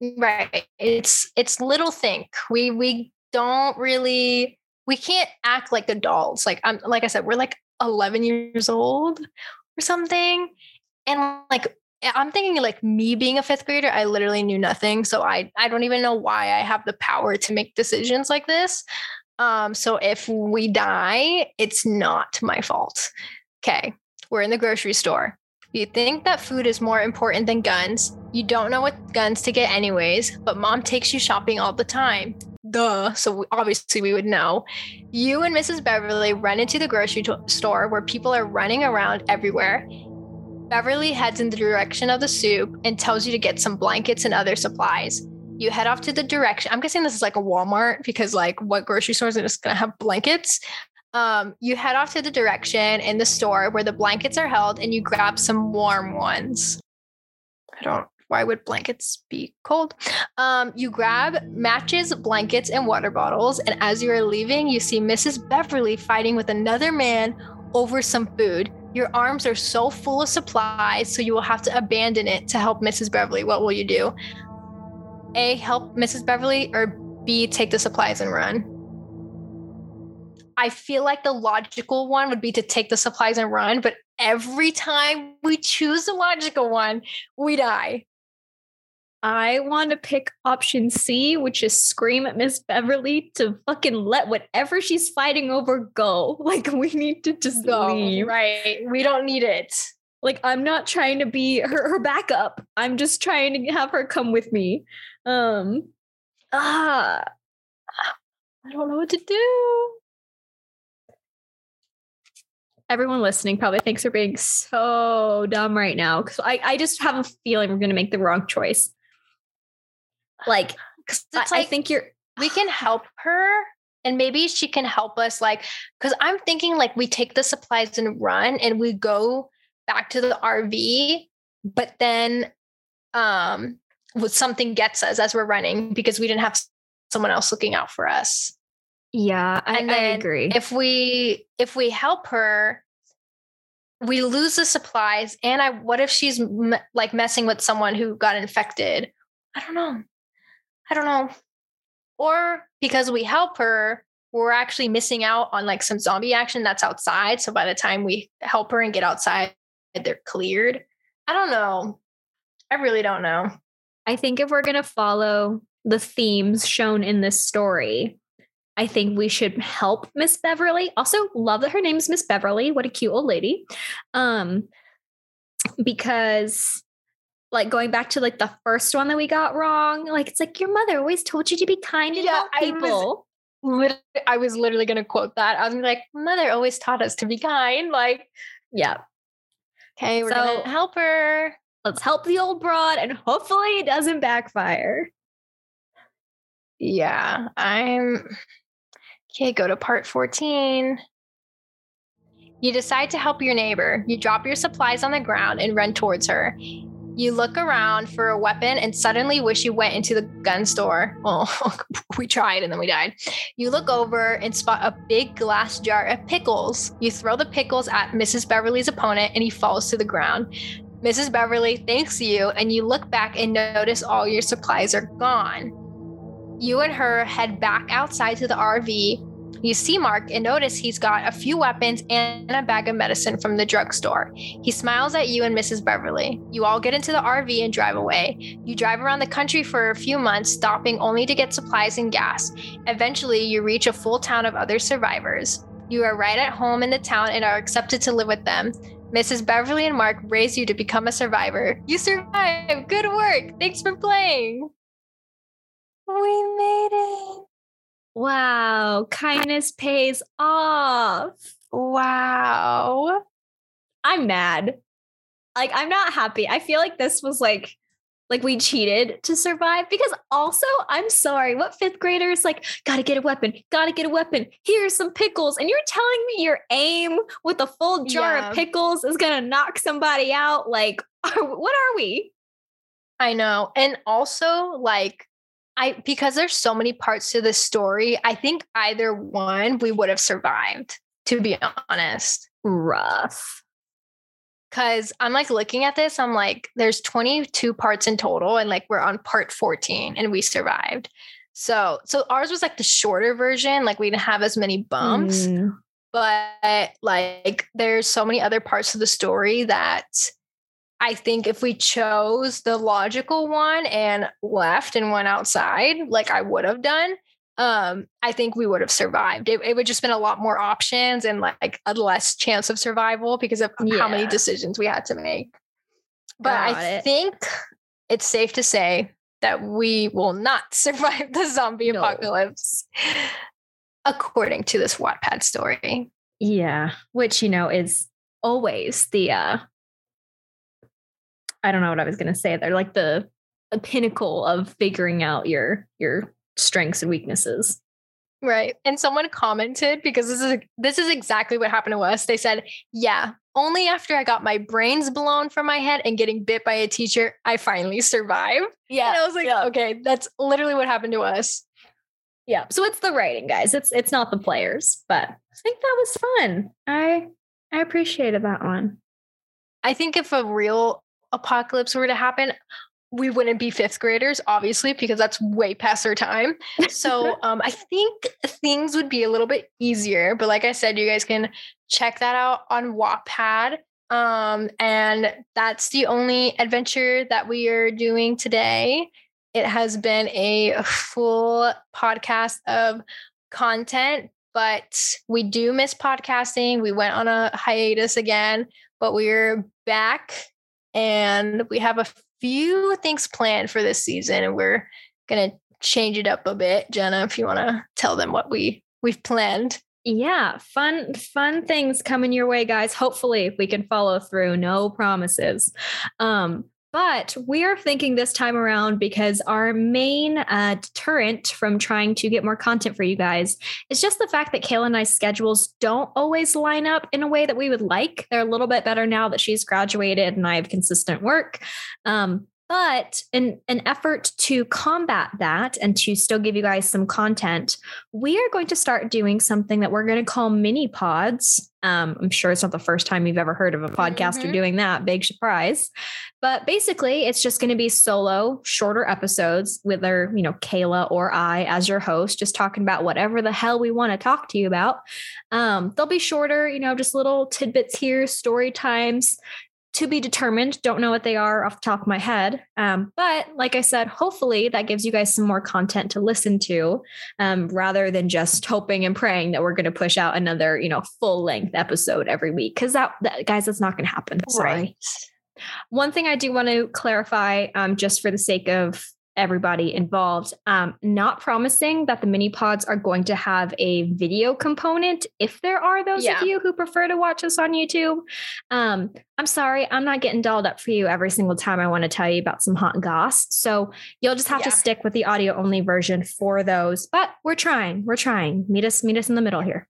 Right. It's it's little think. We we don't really we can't act like adults. Like I'm like I said, we're like 11 years old or something. And like I'm thinking like me being a fifth grader, I literally knew nothing. So I I don't even know why I have the power to make decisions like this. Um, so if we die, it's not my fault. Okay. We're in the grocery store. You think that food is more important than guns. You don't know what guns to get, anyways, but mom takes you shopping all the time. Duh. So obviously, we would know. You and Mrs. Beverly run into the grocery to- store where people are running around everywhere. Beverly heads in the direction of the soup and tells you to get some blankets and other supplies. You head off to the direction. I'm guessing this is like a Walmart because, like, what grocery stores are just going to have blankets? Um, you head off to the direction in the store where the blankets are held and you grab some warm ones. I don't, why would blankets be cold? Um, you grab matches, blankets, and water bottles. And as you are leaving, you see Mrs. Beverly fighting with another man over some food. Your arms are so full of supplies, so you will have to abandon it to help Mrs. Beverly. What will you do? A, help Mrs. Beverly, or B, take the supplies and run? I feel like the logical one would be to take the supplies and run, but every time we choose the logical one, we die. I want to pick option C, which is scream at Miss Beverly to fucking let whatever she's fighting over go. Like we need to just Go. leave. Right. We don't need it. Like I'm not trying to be her, her backup. I'm just trying to have her come with me. Um ah I don't know what to do. Everyone listening probably thinks we're being so dumb right now. Cause I, I just have a feeling we're gonna make the wrong choice. Like, I, it's I like think you're we can help her and maybe she can help us like because i'm thinking like we take the supplies and run and we go back to the rv but then um what something gets us as we're running because we didn't have someone else looking out for us yeah, I, I agree. if we if we help her we lose the supplies and i what if she's m- like messing with someone who got infected? I don't know. I don't know. Or because we help her we're actually missing out on like some zombie action that's outside so by the time we help her and get outside they're cleared. I don't know. I really don't know. I think if we're gonna follow the themes shown in this story, I think we should help Miss Beverly. Also, love that her name's Miss Beverly. What a cute old lady. Um, because like going back to like the first one that we got wrong, like it's like your mother always told you to be kind and Yeah, help I was- people. Lit- i was literally going to quote that i was like mother always taught us to be kind like yeah. okay we're So- gonna help her Let's help the old broad and hopefully it doesn't backfire. Yeah, I'm okay. Go to part 14. You decide to help your neighbor. You drop your supplies on the ground and run towards her. You look around for a weapon and suddenly wish you went into the gun store. Well, oh, we tried and then we died. You look over and spot a big glass jar of pickles. You throw the pickles at Mrs. Beverly's opponent and he falls to the ground. Mrs. Beverly thanks you and you look back and notice all your supplies are gone. You and her head back outside to the RV. You see Mark and notice he's got a few weapons and a bag of medicine from the drugstore. He smiles at you and Mrs. Beverly. You all get into the RV and drive away. You drive around the country for a few months, stopping only to get supplies and gas. Eventually, you reach a full town of other survivors. You are right at home in the town and are accepted to live with them. Mrs. Beverly and Mark raise you to become a survivor. You survive! Good work! Thanks for playing! We made it! Wow, kindness pays off. Wow. I'm mad. Like I'm not happy. I feel like this was like like we cheated to survive because also I'm sorry, what fifth grader is like got to get a weapon, got to get a weapon. Here's some pickles and you're telling me your aim with a full jar Yeah. of pickles is to knock somebody out like are, what are we? I know. And also, like, I because there's so many parts to this story, I think either one we would have survived, to be honest. Rough. Cause I'm like looking at this, I'm like, there's 22 parts in total, and like we're on part 14 and we survived. So so ours was like the shorter version, like we didn't have as many bumps. Mm. but like there's so many other parts of the story that I think if we chose the logical one and left and went outside, like I would have done, um, I think we would have survived. It, it would just been a lot more options and like a less chance of survival because of how many decisions we had to make. But Got I it. think it's safe to say that we will not survive the zombie No. apocalypse, according to this Wattpad story. Yeah, which you know is always the uh I don't know what I was going to say. They're like the the pinnacle of figuring out your your strengths and weaknesses. Right. And someone commented because this is this is exactly what happened to us. They said, "Yeah, only after I got my brains blown from my head and getting bit by a teacher, I finally survived." Yeah. And I was like, "Okay, that's literally what happened to us." Yeah. So it's the writing, guys. It's it's not the players, but I think that was fun. I I appreciated that one. I think if a real apocalypse were to happen, we wouldn't be fifth graders, obviously, because that's way past our time. So um, I think things would be a little bit easier. But like I said, you guys can check that out on Wattpad. Um, and that's the only adventure that we are doing today. It has been a full podcast of content, but we do miss podcasting. We went on a hiatus again, but we're back and we have a few things planned for this season and we're going to change it up a bit. Jenna, if you want to tell them what we we've planned. Yeah, fun fun things coming your way guys. Hopefully we can follow through, no promises. Um but we are thinking this time around because our main uh, deterrent from trying to get more content for you guys is just the fact that Kayla and I's schedules don't always line up in a way that we would like. They're a little bit better now that she's graduated and I have consistent work. Um, but in an effort to combat that and to still give you guys some content, we are going to start doing something that we're going to call mini pods. Um, I'm sure it's not the first time you've ever heard of a podcaster mm-hmm. doing that. Big surprise. But basically, it's just going to be solo, shorter episodes with our, you know, Kayla or I as your host, just talking about whatever the hell we want to talk to you about. Um, they'll be shorter, you know, just little tidbits here, story times, to be determined. Don't know what they are off the top of my head. Um, but like I said, hopefully that gives you guys some more content to listen to um, rather than just hoping and praying that we're going to push out another, you know, full length episode every week. Cause that, that guys, that's not going to happen. Sorry. Right. One thing I do want to clarify, um, just for the sake of everybody involved. Um, not promising that the mini pods are going to have a video component if there are those yeah. of you who prefer to watch us on YouTube. Um, I'm sorry, I'm not getting dolled up for you every single time I want to tell you about some hot goss. So you'll just have yeah. to stick with the audio only version for those. But we're trying. We're trying. Meet us, meet us in the middle here.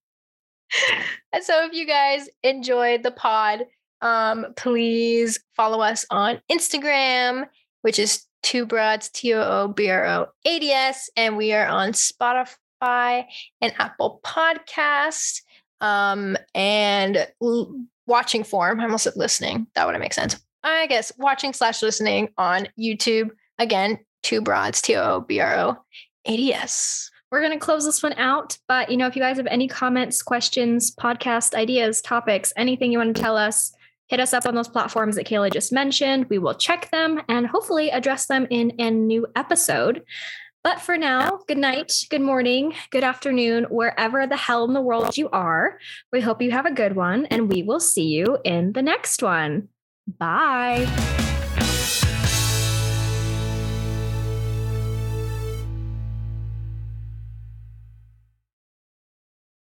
And so if you guys enjoyed the pod, um, please follow us on Instagram, which is Two Broads, T O O B R O A D S, and we are on Spotify and Apple Podcast. Um, and l- watching form. I almost said listening. That would make sense. I guess watching slash listening on YouTube. Again, Two Broads, T O O B R O A D S. We're going to close this one out. But, you know, if you guys have any comments, questions, podcast ideas, topics, anything you want to tell us, hit us up on those platforms that Kayla just mentioned. We will check them and hopefully address them in a new episode. But for now, good night, good morning, good afternoon, wherever the hell in the world you are. We hope you have a good one, and we will see you in the next one. Bye.